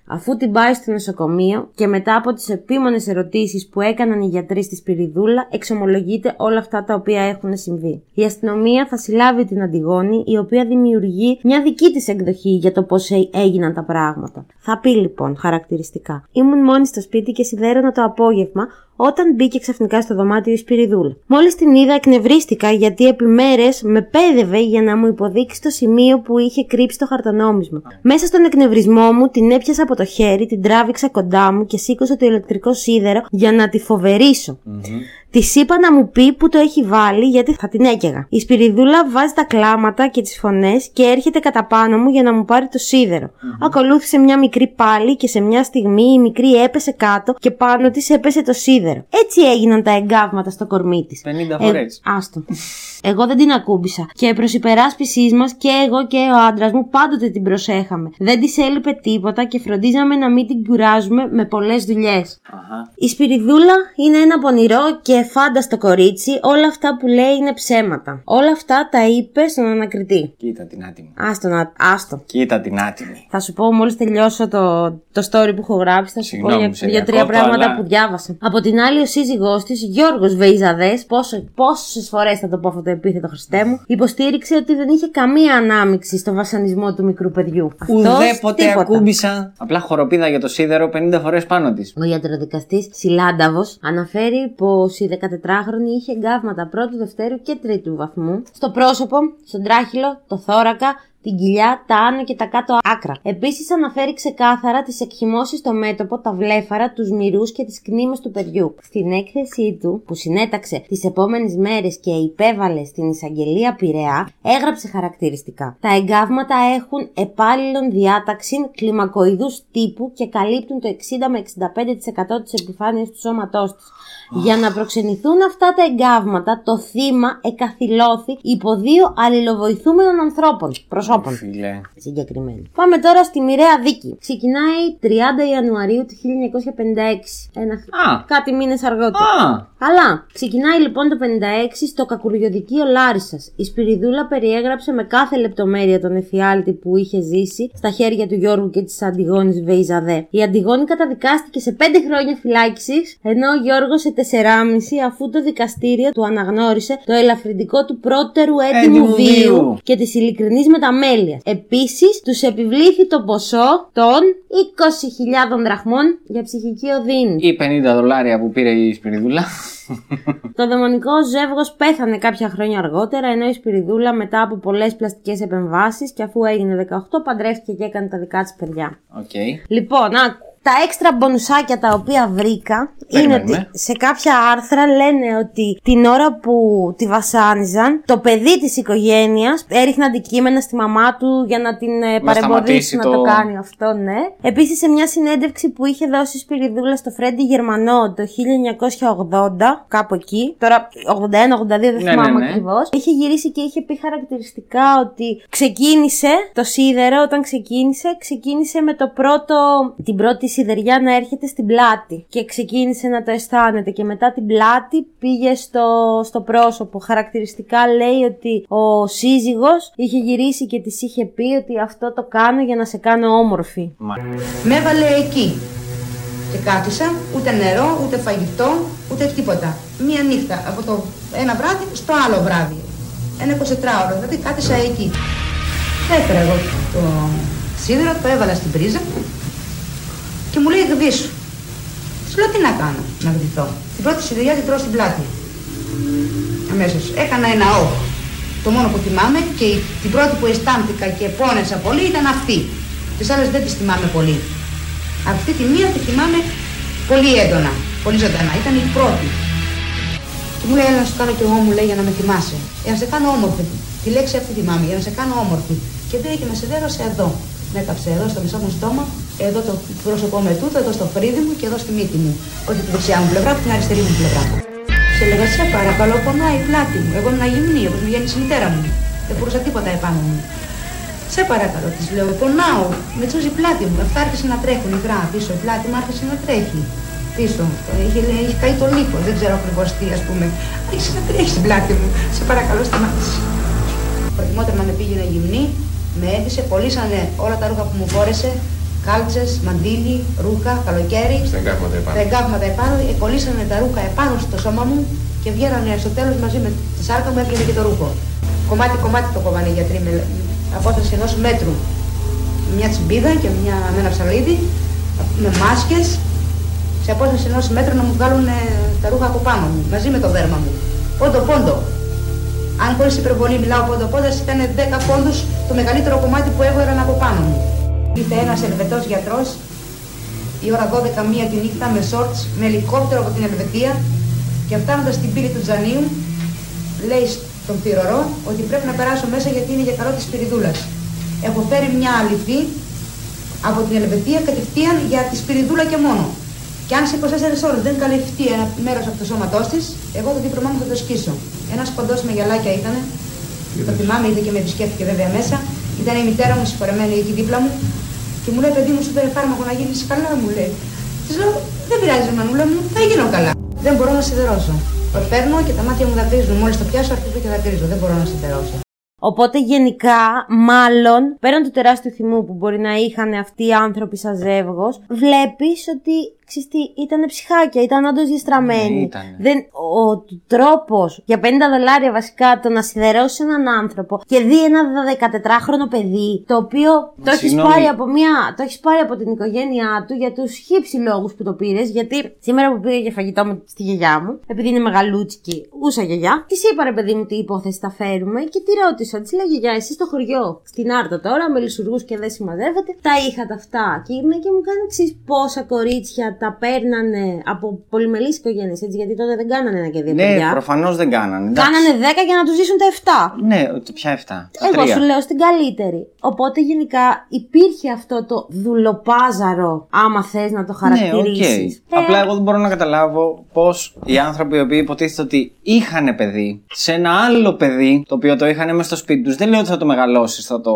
Speaker 1: Αφού την πάει στο νοσοκομείο και μετά από τις επίμονες ερωτήσεις που έκαναν οι γιατροί στη Σπυριδούλα, εξομολογείται όλα αυτά τα οποία έχουν συμβεί. Η αστυνομία θα συλλάβει την Αντιγόνη, η οποία δημιουργεί μια δική της εκδοχή για το πώς έ- έγιναν τα πράγματα. Θα πει λοιπόν χαρακτηριστικά. Ήμουν μόνη στο σπίτι και σιδέρωνα το απόγευμα όταν μπήκε ξαφνικά στο δωμάτιο η Σπυριδούλα. Μόλις την είδα, εκνευρίστηκα γιατί επί μέρες με πέδευε για να μου υποδείξει το σημείο που είχε κρύψει το χαρτονόμισμα. Μέσα στον εκνευρισμό μου την έπιασα από το χέρι, την τράβηξα κοντά μου και σήκωσα το ηλεκτρικό σίδερο για να τη φοβερήσω. Της είπα να μου πει που το έχει βάλει γιατί θα την έκαιγα. Η Σπυριδούλα βάζει τα κλάματα και τις φωνές και έρχεται κατά πάνω μου για να μου πάρει το σιδερο Ακολούθησε μια μικρή πάλι και σε μια στιγμή η μικρή έπεσε κάτω και πάνω της έπεσε το σίδερο. Έτσι έγιναν τα εγκάβματα στο κορμί της.
Speaker 2: 50 φορές.
Speaker 1: άστο. Εγώ δεν την ακούμπησα. Και προς υπεράσπιση μας και εγώ και ο άντρας μου πάντοτε την προσέχαμε. Δεν της έλειπε τίποτα και φροντίζαμε να μην την κουράζουμε με πολλές δουλειές.
Speaker 2: Αχα.
Speaker 1: Η Σπυριδούλα είναι ένα πονηρό και φάνταστο κορίτσι. Όλα αυτά που λέει είναι ψέματα. Όλα αυτά τα είπε στον ανακριτή.
Speaker 2: Κοίτα την άτιμη.
Speaker 1: Άστο να. Άστο.
Speaker 2: Κοίτα την άτιμη.
Speaker 1: Θα σου πω μόλις τελειώσω το, το story που έχω γράψει. Θα σου
Speaker 2: Συγγνώμη,
Speaker 1: πω για
Speaker 2: σε
Speaker 1: δύο-τρία
Speaker 2: διακόπτω,
Speaker 1: πράγματα
Speaker 2: αλλά-
Speaker 1: που διάβασα. Από την άλλη, ο σύζυγός της, Γιώργος Βεϊζαδές, πόσες φορές θα το πω αυτό το επίθετο Χριστέ μου, υποστήριξε ότι δεν είχε καμία ανάμειξη στο βασανισμό του μικρού παιδιού. Αυτός
Speaker 2: Ουδέποτε
Speaker 1: τίποτα.
Speaker 2: ακούμπησα. Απλά χοροπίδα για το σίδερο 50 φορές πάνω της.
Speaker 1: Ο ιατροδικαστής Σιλάνταβο αναφέρει πως η 14χρονη είχε εγκάβματα πρώτου, δευτέρου και τρίτου βαθμού στο πρόσωπο, στον τράχυλο, το θώρακα, την κοιλιά, τα άνω και τα κάτω άκρα. Επίσης αναφέρει ξεκάθαρα τις εκχυμώσεις στο μέτωπο, τα βλέφαρα, τους μυρούς και τις κνήμες του παιδιού. Στην έκθεσή του, που συνέταξε τις επόμενες μέρες και υπέβαλε στην εισαγγελία Πειραιά, έγραψε χαρακτηριστικά. Τα εγκάβματα έχουν επάλληλον διάταξη κλιμακοειδούς τύπου και καλύπτουν το 60 με 65% της επιφάνειας του σώματός τη. Για να προξενηθούν αυτά τα εγκάβματα, το θύμα εκαθυλώθη υπό δύο αλληλοβοηθούμενων ανθρώπων. Προσώπων.
Speaker 2: Φίλε.
Speaker 1: Συγκεκριμένη. Πάμε τώρα στη μοιραία δίκη. Ξεκινάει 30 Ιανουαρίου του 1956. Ένα...
Speaker 2: Α.
Speaker 1: Κάτι μήνες αργότερα.
Speaker 2: Α!
Speaker 1: Αλλά ξεκινάει λοιπόν το 56 στο κακουριοδικείο Λάρισας. Η Σπυριδούλα περιέγραψε με κάθε λεπτομέρεια τον εφιάλτη που είχε ζήσει στα χέρια του Γιώργου και της Αντιγόνης Βεϊζαδέ. Η Αντιγόνη καταδικάστηκε σε 5 χρόνια φυλάκισης, ενώ ο Γιώργος σε 4,5 αφού το δικαστήριο του αναγνώρισε το ελαφρυντικό του πρότερου έντιμου
Speaker 2: Έντιμου
Speaker 1: βίου
Speaker 2: βίου.
Speaker 1: και της ειλικρινής μεταμέλειας. Επίσης, τους επιβλήθη το ποσό των 20.000 δραχμών για ψυχική οδύνη.
Speaker 2: Ή 50 δολάρια που πήρε η Σπυριδούλα.
Speaker 1: Το δαιμονικό ζεύγος πέθανε κάποια χρόνια αργότερα, ενώ η Σπυριδούλα μετά από πολλές πλαστικές επεμβάσεις και αφού έγινε 18 παντρεύτηκε και έκανε τα δικά της παιδιά.
Speaker 2: Οκ.
Speaker 1: Λοιπόν, άκου. Τα έξτρα μπονουσάκια τα οποία βρήκα είναι
Speaker 2: Περιμένουμε.
Speaker 1: ότι σε κάποια άρθρα λένε ότι την ώρα που τη βασάνιζαν, το παιδί της οικογένειας έριχνε αντικείμενα στη μαμά του για να την ε, παρεμποδίσει
Speaker 2: σταματήσει
Speaker 1: να
Speaker 2: το-
Speaker 1: το κάνει αυτό, ναι. Επίσης, σε μια συνέντευξη που είχε δώσει η Σπυριδούλα στο Φρέντι Γερμανό το 1980, κάπου εκεί, τώρα 81-82 δεν
Speaker 2: Ναι,
Speaker 1: θυμάμαι
Speaker 2: ναι, ναι.
Speaker 1: ακριβώς, είχε γυρίσει και είχε πει χαρακτηριστικά ότι ξεκίνησε το σίδερο όταν ξεκίνησε, ξεκίνησε με το πρώτο, την πρώτη σιδεριά να έρχεται στην πλάτη και ξεκίνησε να το αισθάνεται και μετά την πλάτη πήγε στο, στο πρόσωπο. Χαρακτηριστικά λέει ότι ο σύζυγος είχε γυρίσει και της είχε πει ότι αυτό το κάνω για να σε κάνω όμορφη.
Speaker 2: Μα-
Speaker 4: Με έβαλε εκεί. Και κάθισα, ούτε νερό, ούτε φαγητό, ούτε τίποτα. Μία νύχτα από το ένα βράδυ στο άλλο βράδυ. Ένα 24ωρο, δηλαδή κάθισα εκεί. Έφερα εγώ το σίδερο, το έβαλα στην πρίζα και μου λέει γδίσου. Της λέω τι να κάνω, να γδυθώ. Την πρώτη σιδεριά την τρώω στην πλάτη. Αμέσως. Έκανα ένα όχ. Το μόνο που θυμάμαι και η- την πρώτη που αισθάνθηκα και πόνεσα πολύ ήταν αυτή. Τις άλλες δεν τις θυμάμαι πολύ. Αυτή τη μία τη θυμάμαι πολύ έντονα, πολύ ζωντανά. Ήταν η πρώτη. Και μου λέει, έλα να σου κάνω κι εγώ, μου λέει, για να με θυμάσαι. Για να σε κάνω όμορφη. Τη λέξη αυτή θυμάμαι, για να σε κάνω όμορφη. Και πήγε και με σιδέρωσε εδώ. Με έκαψε εδώ στο μισό μου στόμα, εδώ το πρόσωπό με τούτο, εδώ στο φρύδι μου και εδώ στη μύτη μου. Όχι τη δεξιά μου πλευρά, από την αριστερή μου πλευρά. Σε έλεγα, σε παρακαλώ, πονάει η πλάτη μου. Εγώ ήμουν γυμνή, όπως μου γέννησε η μητέρα μου. Δεν μπορούσα τίποτα επάνω μου. Σε παρακαλώ, της λέω, πονάω, με τσούζει η πλάτη μου. Αυτά άρχισε να τρέχουν υγρά πίσω, η πλάτη μου άρχισε να τρέχει. Πίσω. Είχε, είχε καεί το λίπο, δεν ξέρω ακριβώς τι, ας πούμε. Άρχισε να τρέχει στην πλάτη μου. Σε παρακαλώ, σταμάτησε. Προτιμότερο να με πήγαινε γυμνή, με έδισε, κολλήσανε όλα τα ρούχα που μου φόρεσε, κάλτσε, μαντίλι, ρούχα, καλοκαίρι.
Speaker 5: Στα εγκάβματα επάνω.
Speaker 4: Τα εγκάβματα επάνω, ε, κολλήσανε τα ρούχα επάνω στο σώμα μου και βγαίνανε στο τέλος μαζί με τη σάρκα μου έβγαινε και το ρούχο. Κομμάτι κομμάτι το κόβανε οι γιατροί με απόσταση ενός μέτρου. Μια τσιμπίδα και μια, με ένα ψαλίδι, με μάσκες, σε απόσταση ενός μέτρου να μου βγάλουν ε, τα ρούχα από πάνω μου, μαζί με το δέρμα μου. Πόντο πόντο. Αν χωρίς υπερβολή μιλάω πόντο πόντο, ήταν 10 πόντους το μεγαλύτερο κομμάτι που έβγαλαν από πάνω μου. Ήρθε ένας ελβετός γιατρός η ώρα 12 μία τη νύχτα με σόρτς, με ελικόπτερο από την Ελβετία και φτάνοντας στην πύλη του Τζανίου, λέει στον θηρορό ότι πρέπει να περάσω μέσα γιατί είναι για καλό της Σπυριδούλας. Έχω φέρει μια αληθή από την Ελβετία κατευθείαν για τη Σπυριδούλα και μόνο. Και αν σε 24 ώρες δεν καλυφθεί ένα μέρος από το σώματός της, εγώ το δίπλωμά μου θα το σκίσω. Ένας κοντός με γυαλάκια ήταν, το θυμάμαι, είδε και με επισκέφθηκε βέβαια μέσα. Ήταν η μητέρα μου συγχωρεμένη εκεί δίπλα μου και μου λέει, παιδί μου, σου πήρε φάρμακο να γίνεις καλά, μου λέει. Της λέω, δεν πειράζει, μανούλα μου, θα γίνω καλά. Δεν μπορώ να σιδερώσω. Το παίρνω και τα μάτια μου δακρύζουν. Μόλις το πιάσω, αρχίζω και δακρύζω. Δεν μπορώ να σιδερώσω.
Speaker 1: Οπότε γενικά, μάλλον, πέραν του τεράστιου θυμού που μπορεί να είχαν αυτοί οι άνθρωποι σαν ζεύγος, βλέπεις ότι ξέρεις τι, ήταν ψυχάκια, ήταν όντως διαστραμμένοι.
Speaker 2: Ναι, ήτανε.
Speaker 1: Δεν, ο τρόπος για 50 δολάρια βασικά το να σιδερώσει έναν άνθρωπο και δει ένα 14χρονο παιδί, το οποίο το έχεις
Speaker 2: Συγγνώμη.
Speaker 1: πάρει από μια, το έχεις πάρει από την οικογένειά του για τους χύψη λόγους που το πήρες, γιατί σήμερα που πήγα για φαγητό με στη γιαγιά μου, επειδή είναι μεγαλούτσικη, ούσα γιαγιά, της είπα ρε παιδί μου τι υπόθεση θα φέρουμε και τη ρώτησα, της λέω γιαγιά, εσύ στο χωριό, στην Άρτα τώρα, με λισουργού και δεν συμμαζεύετε, τα είχατε αυτά. Και ήρθε και μου κάνει εξή πόσα κορίτσια τα παίρνανε από πολυμελείς οικογένειες, έτσι, γιατί τότε δεν κάνανε ένα και δύο
Speaker 2: Ναι,
Speaker 1: παιδιά.
Speaker 2: προφανώς δεν κάνανε. εντάξει.
Speaker 1: Κάνανε 10 για να τους ζήσουν τα 7.
Speaker 2: Ναι, το- ποια 7. Τα
Speaker 1: Εγώ
Speaker 2: τρία.
Speaker 1: σου λέω στην καλύτερη. Οπότε γενικά υπήρχε αυτό το δουλοπάζαρο, άμα θες να το
Speaker 2: Ναι, οκ.
Speaker 1: χαρακτηρίσει.
Speaker 2: Απλά εγώ δεν μπορώ να καταλάβω πώς οι άνθρωποι οι οποίοι υποτίθεται ότι είχαν παιδί σε ένα άλλο παιδί το οποίο το είχαν μέσα στο σπίτι τους. Δεν λέω ότι θα το μεγαλώσεις, θα το,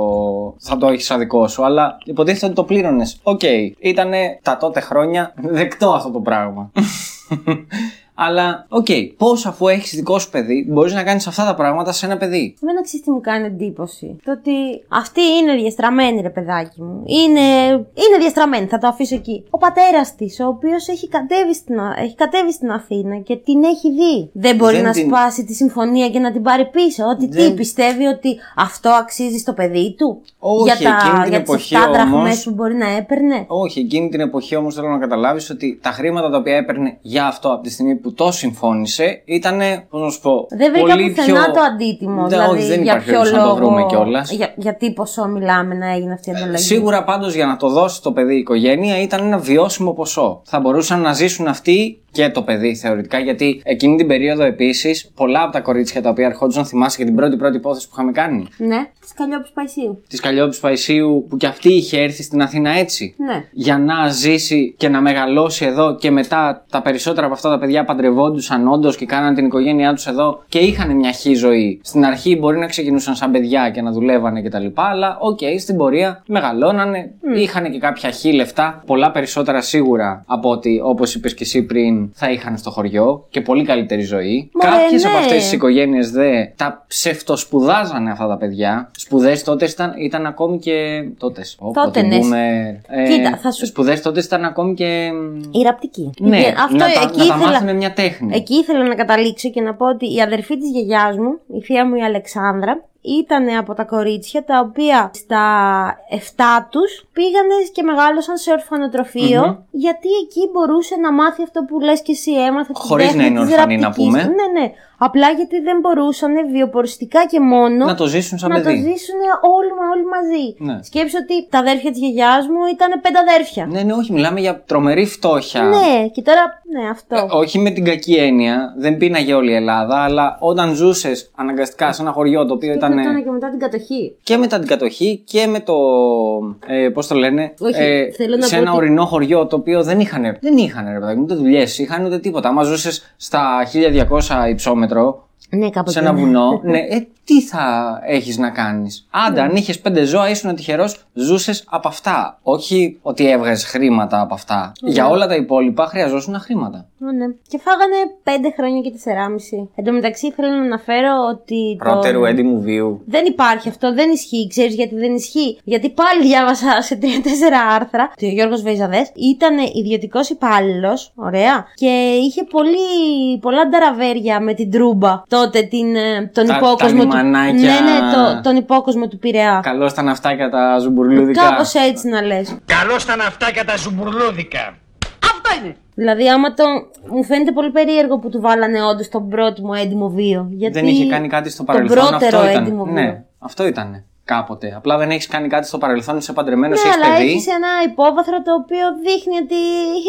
Speaker 2: θα το έχεις σαν δικό σου, αλλά υποτίθεται ότι το πλήρωνες. Οκ, ήταν τα τότε χρόνια δεκτό αυτό το πράγμα. αλλά, οκ, πώς αφού έχεις δικό σου παιδί, μπορείς να κάνεις αυτά τα πράγματα σε ένα παιδί;
Speaker 1: Εμένα ξέρεις τι μου κάνει εντύπωση. Το ότι αυτή είναι διαστραμμένη, ρε παιδάκι μου. Είναι, είναι διαστραμμένη, θα το αφήσω εκεί. Ο πατέρας της, ο οποίος έχει, κατέβει στην Α- έχει κατέβει στην Αθήνα και την έχει δει. Δεν μπορεί
Speaker 2: Δεν
Speaker 1: να
Speaker 2: την-
Speaker 1: σπάσει τη συμφωνία και να την πάρει πίσω. Ότι τι
Speaker 2: Δεν-
Speaker 1: πιστεύει ότι αυτό αξίζει στο παιδί του;
Speaker 2: Όχι,
Speaker 1: για
Speaker 2: εκείνη
Speaker 1: τα,
Speaker 2: την
Speaker 1: για τις
Speaker 2: εποχή
Speaker 1: 7 δραχμές
Speaker 2: όμως-
Speaker 1: που μπορεί να έπαιρνε;
Speaker 2: Όχι, εκείνη την εποχή όμως θέλω να καταλάβεις ότι τα χρήματα τα οποία έπαιρνε για αυτό από τη στιγμή που που το συμφώνησε ήταν, πώς να σου πω,
Speaker 1: Δεν βρήκα
Speaker 2: πολύ
Speaker 1: πουθενά
Speaker 2: πιο...
Speaker 1: το αντίτιμο.
Speaker 2: Ναι,
Speaker 1: δηλαδή,
Speaker 2: όχι, δεν
Speaker 1: για
Speaker 2: υπάρχει
Speaker 1: ποιο
Speaker 2: περίπτωση να το
Speaker 1: λόγο.
Speaker 2: βρούμε κιόλας.
Speaker 1: Για, για τι ποσό μιλάμε να έγινε αυτή η ανταλλαγή;
Speaker 2: Σίγουρα πάντως για να το δώσει το παιδί η οικογένεια ήταν ένα βιώσιμο ποσό. Θα μπορούσαν να ζήσουν αυτοί και το παιδί θεωρητικά, γιατί εκείνη την περίοδο επίσης πολλά από τα κορίτσια τα οποία ερχόντουσαν, θυμάσαι και την πρώτη πρώτη υπόθεση που είχαμε κάνει;
Speaker 1: Ναι, της Καλλιόπης Παϊσίου.
Speaker 2: Της Καλλιόπης Παϊσίου, που κι αυτή είχε έρθει στην Αθήνα έτσι;
Speaker 1: Ναι.
Speaker 2: Για να ζήσει και να μεγαλώσει εδώ και μετά τα περισσότερα από αυτά τα παιδιά παντρευόντουσαν όντως και κάναν την οικογένειά τους εδώ και είχαν μια Χ ζωή. Στην αρχή μπορεί να ξεκινούσαν σαν παιδιά και να δουλεύανε κτλ. Αλλά οκ, στην πορεία μεγαλώνανε, είχαν και κάποια Χ λεφτά, πολλά περισσότερα σίγουρα από ότι όπως είπες και εσύ πριν θα είχαν στο χωριό και πολύ καλύτερη ζωή.
Speaker 1: Μωρέ,
Speaker 2: Κάποιες
Speaker 1: ναι.
Speaker 2: από αυτές τις οικογένειες δε τα ψευτοσπουδάζανε αυτά τα παιδιά. Σπουδές τότες ήταν, ήταν ακόμη και. Τότες.
Speaker 1: Τότε, ναι. Κοίτα, θα σου-
Speaker 2: Σπουδές τότες ήταν ακόμη και.
Speaker 1: Η ραπτική.
Speaker 2: Ναι,
Speaker 1: Γιατί αυτό
Speaker 2: να τα,
Speaker 1: εκεί
Speaker 2: να τα
Speaker 1: ήθελα-
Speaker 2: μάθανε μια τέχνη.
Speaker 1: Εκεί ήθελα να καταλήξω και να πω ότι η αδερφή της γιαγιάς μου, η θεία μου η Αλεξάνδρα, ήταν από τα κορίτσια τα οποία στα 7 τους πήγανε και μεγάλωσαν σε ορφανοτροφείο
Speaker 2: Μμμ.
Speaker 1: γιατί εκεί μπορούσε να μάθει αυτό που λες και εσύ έμαθε την
Speaker 2: Χωρίς
Speaker 1: τέχνη
Speaker 2: να είναι
Speaker 1: της
Speaker 2: ορφανή, να
Speaker 1: ραπτικής.
Speaker 2: πούμε.
Speaker 1: Ναι, ναι. Απλά γιατί δεν μπορούσαν βιοποριστικά και μόνο
Speaker 2: Να το ζήσουν σαν
Speaker 1: να το
Speaker 2: παιδί.
Speaker 1: ζήσουν όλοι, μα όλοι μαζί.
Speaker 2: Ναι.
Speaker 1: Σκέψου ότι τα αδέρφια της γιαγιάς μου ήταν πέντε αδέρφια.
Speaker 2: Ναι, ναι, όχι, μιλάμε για τρομερή φτώχεια.
Speaker 1: Ναι, και τώρα, ναι, αυτό.
Speaker 2: Ε, όχι με την κακή έννοια, δεν πίναγε όλη η Ελλάδα, αλλά όταν ζούσες αναγκαστικά σε ένα χωριό το οποίο ήταν.
Speaker 1: Ήταν και μετά την κατοχή.
Speaker 2: και μετά την κατοχή και με το. Ε, Πώς το λένε.
Speaker 1: Όχι,
Speaker 2: ε,
Speaker 1: θέλω να
Speaker 2: σε
Speaker 1: πω
Speaker 2: ένα
Speaker 1: ότι-
Speaker 2: ορεινό χωριό το οποίο δεν είχαν. Δεν είχαν ρε παιδάκι, ούτε δουλειές, είχαν ούτε τίποτα. Άμα ζούσες στα 1200 υψόμετρο,
Speaker 1: Ναι, κάποτε.
Speaker 2: σε ένα
Speaker 1: ναι.
Speaker 2: βουνό, ναι, ε, τι θα έχεις να κάνεις; Άντε, αν είχες πέντε ζώα, ήσουν τυχερός, ζούσες από αυτά. Όχι ότι έβγαζες χρήματα από αυτά. Για όλα τα υπόλοιπα χρειαζόσουν χρήματα.
Speaker 1: Ναι, ναι. Και φάγανε 5 χρόνια και 4,5. Εν τω μεταξύ θέλω να αναφέρω ότι. το-
Speaker 2: Πρώτερου έντιμου βίου.
Speaker 1: Δεν υπάρχει αυτό, δεν ισχύει. Ξέρεις γιατί δεν ισχύει; Γιατί πάλι διάβασα σε 3-4 άρθρα ότι ο Γιώργος Βεϊζαδές ήταν ιδιωτικός υπάλληλος, ωραία, και είχε πολύ, πολλά νταραβέρια με την τρούμπα τότε την, ε, τον
Speaker 2: Τα-
Speaker 1: υπόκοσμο
Speaker 2: τα
Speaker 1: του.
Speaker 2: λιμανάκια.
Speaker 1: Ναι, ναι, το, τον υπόκοσμο του Πειραιά.
Speaker 2: Καλώς τα ναυτάκια τα ζουμπουρλούδικα.
Speaker 1: Κάπως έτσι να λες.
Speaker 5: Καλώς τα ναυτάκια τα ζουμπουρλούδικα.
Speaker 1: Δηλαδή, άμα το. Μου φαίνεται πολύ περίεργο που του βάλανε όντως τον πρώτο μου έντιμο βίο. Γιατί
Speaker 2: Δεν είχε κάνει κάτι στο
Speaker 1: τον
Speaker 2: παρελθόν.
Speaker 1: πρώτερο
Speaker 2: αυτό
Speaker 1: έντιμο
Speaker 2: ήταν.
Speaker 1: βίο.
Speaker 2: Ναι, αυτό ήταν κάποτε. Απλά δεν έχεις κάνει κάτι στο παρελθόν, είσαι παντρεμένος,
Speaker 1: Ναι,
Speaker 2: έχεις
Speaker 1: αλλά
Speaker 2: παιδί.
Speaker 1: έχεις ένα υπόβαθρο το οποίο δείχνει ότι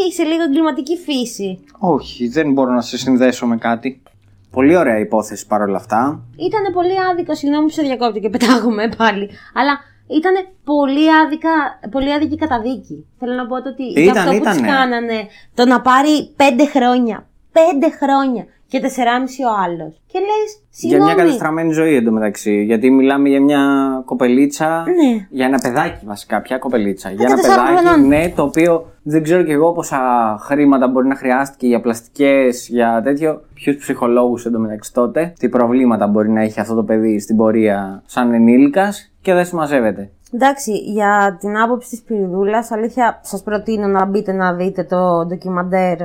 Speaker 1: έχει λίγο εγκληματική φύση.
Speaker 2: Όχι, δεν μπορώ να σε συνδέσω με κάτι. Πολύ ωραία υπόθεση παρόλα αυτά.
Speaker 1: Ήταν πολύ άδικο, συγγνώμη που σε διακόπτω και πετάγομαι πάλι. Αλλά ήταν πολύ, άδικα, πολύ άδικη καταδίκη. Θέλω να πω το ότι για
Speaker 2: Ήταν,
Speaker 1: αυτό που
Speaker 2: ήτανε.
Speaker 1: τη κάνανε, το να πάρει πέντε χρόνια. Πέντε χρόνια και τεσσεράμιση ο άλλος. Και λες,
Speaker 2: Για μια
Speaker 1: συγγνώμη.
Speaker 2: κατεστραμμένη ζωή εντωμεταξύ. Γιατί μιλάμε για μια κοπελίτσα.
Speaker 1: Ναι.
Speaker 2: Για ένα παιδάκι βασικά, πια κοπελίτσα. Για ένα
Speaker 1: τεσσάρων
Speaker 2: παιδάκι,
Speaker 1: χρονών.
Speaker 2: ναι, το οποίο δεν ξέρω κι εγώ πόσα χρήματα μπορεί να χρειάστηκε για πλαστικές, για τέτοιο. Ποιους ψυχολόγους εντωμεταξύ τότε. Τι προβλήματα μπορεί να έχει αυτό το παιδί στην πορεία σαν ενήλικας και δεν συμμαζεύεται.
Speaker 1: Εντάξει, για την άποψη της Πυριδούλας, αλήθεια σας προτείνω να μπείτε να δείτε το ντοκιμαντέρ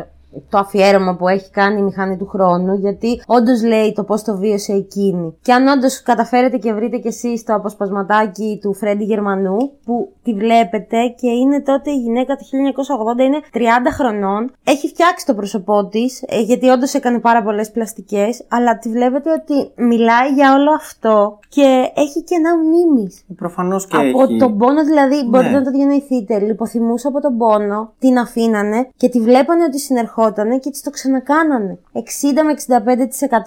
Speaker 1: το αφιέρωμα που έχει κάνει η μηχανή του χρόνου, γιατί όντως λέει το πώς το βίωσε εκείνη. Και αν όντως καταφέρετε και βρείτε κι εσείς το αποσπασματάκι του Φρέντι Γερμανού, που τη βλέπετε και είναι τότε η γυναίκα του 1980, είναι 30 χρονών, έχει φτιάξει το πρόσωπό της, γιατί όντως έκανε πάρα πολλές πλαστικές, αλλά τη βλέπετε ότι μιλάει για όλο αυτό και έχει και ένα μνήμης.
Speaker 2: Προφανώς και
Speaker 1: Από
Speaker 2: έχει.
Speaker 1: τον πόνο δηλαδή, μπορείτε
Speaker 2: Ναι.
Speaker 1: να το διανοηθείτε. Λιποθυμούσε από τον πόνο, την αφήνανε και τη βλέπανε ότι συνερχότανε και τη το ξανακάνανε. 60 με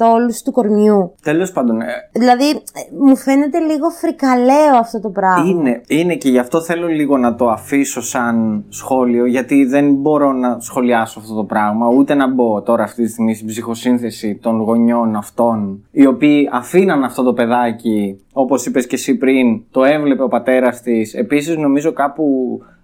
Speaker 1: 65% όλους του κορμιού.
Speaker 2: Τέλος πάντων, ε,
Speaker 1: Δηλαδή, ε, μου φαίνεται λίγο φρικαλαίο αυτό το πράγμα.
Speaker 2: Είναι, είναι και γι' αυτό θέλω λίγο να το αφήσω σαν σχόλιο, γιατί δεν μπορώ να σχολιάσω αυτό το πράγμα, ούτε να μπω τώρα αυτή τη στιγμή στην ψυχοσύνθεση των γονιών αυτών, οι οποίοι αφήναν αυτό το παιδάκι, όπως είπες και εσύ πριν, το έβλεπε ο πατέρας της. Επίσης νομίζω κάπου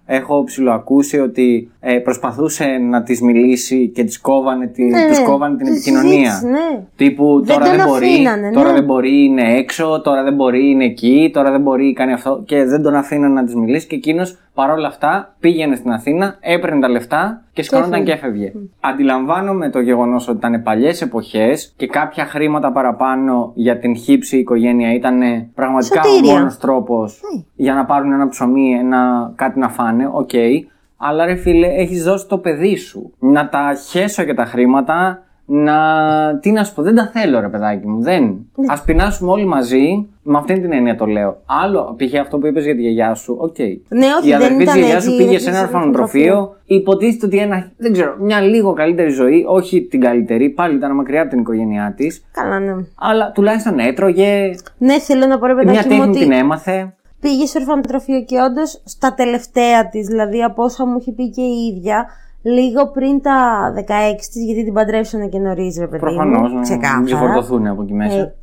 Speaker 2: έχω ψηλοακούσει ότι ε, προσπαθούσε να της μιλήσει και της κόβανε, τη,
Speaker 1: Ναι,
Speaker 2: τους κόβανε την
Speaker 1: της
Speaker 2: επικοινωνία.
Speaker 1: συζήτηση, ναι.
Speaker 2: Τύπου
Speaker 1: Δεν
Speaker 2: τώρα
Speaker 1: τον
Speaker 2: δεν μπορεί,
Speaker 1: αφήνανε, ναι.
Speaker 2: τώρα δεν μπορεί, είναι έξω, τώρα δεν μπορεί, είναι εκεί, τώρα δεν μπορεί, κάνει αυτό και δεν τον αφήναν να της μιλήσει και εκείνο παρόλα αυτά πήγαινε στην Αθήνα, έπαιρνε τα λεφτά και σηκώνονταν και
Speaker 1: έφευγε.
Speaker 2: έφευγε. Αντιλαμβάνομαι το γεγονός ότι ήταν παλιές εποχές και κάποια χρήματα παραπάνω για την χύψη οικογένεια ήταν πραγματικά ο
Speaker 1: Σωτήρια.
Speaker 2: μόνος τρόπος για να πάρουν ένα ψωμί, ένα, κάτι να φάνε. Οκ. Αλλά ρε φίλε, έχεις δώσει το παιδί σου. Να τα χέσω και τα χρήματα, να. Τι να σου πω, δεν τα θέλω, ρε παιδάκι μου. Δεν. Ας πεινάσουμε όλοι μαζί. Με αυτήν την έννοια το λέω. Άλλο, π.χ. αυτό που είπες για τη γιαγιά σου, οκ.
Speaker 1: Ναι, όχι,
Speaker 2: Η
Speaker 1: δεν
Speaker 2: αδερφή της
Speaker 1: ήταν
Speaker 2: γιαγιάς
Speaker 1: έτσι,
Speaker 2: σου πήγε
Speaker 1: δεν
Speaker 2: σε ένα
Speaker 1: πήγε σε
Speaker 2: ορφανοτροφείο. Υποτίθεται ότι ένα, δεν ξέρω, μια λίγο καλύτερη ζωή, όχι την καλύτερη, πάλι ήταν μακριά από την οικογένειά της.
Speaker 1: Καλά, ναι.
Speaker 2: Αλλά τουλάχιστον έτρωγε,
Speaker 1: Ναι, θέλω να πω ρε
Speaker 2: μια
Speaker 1: παιδάκι μου
Speaker 2: τέχνη
Speaker 1: ότι
Speaker 2: την έμαθε.
Speaker 1: πήγε σε ορφανοτροφείο και όντως στα τελευταία της, δηλαδή από όσα μου έχει πει και η ίδια, λίγο πριν τα 16 της, γιατί την παντρέψανε και νωρίς, ρε παιδί.
Speaker 2: Προφανώς
Speaker 1: μου,
Speaker 2: να
Speaker 1: ξεκάθαρα.
Speaker 2: ξεφορτωθούν από εκεί μέσα.
Speaker 1: Ε,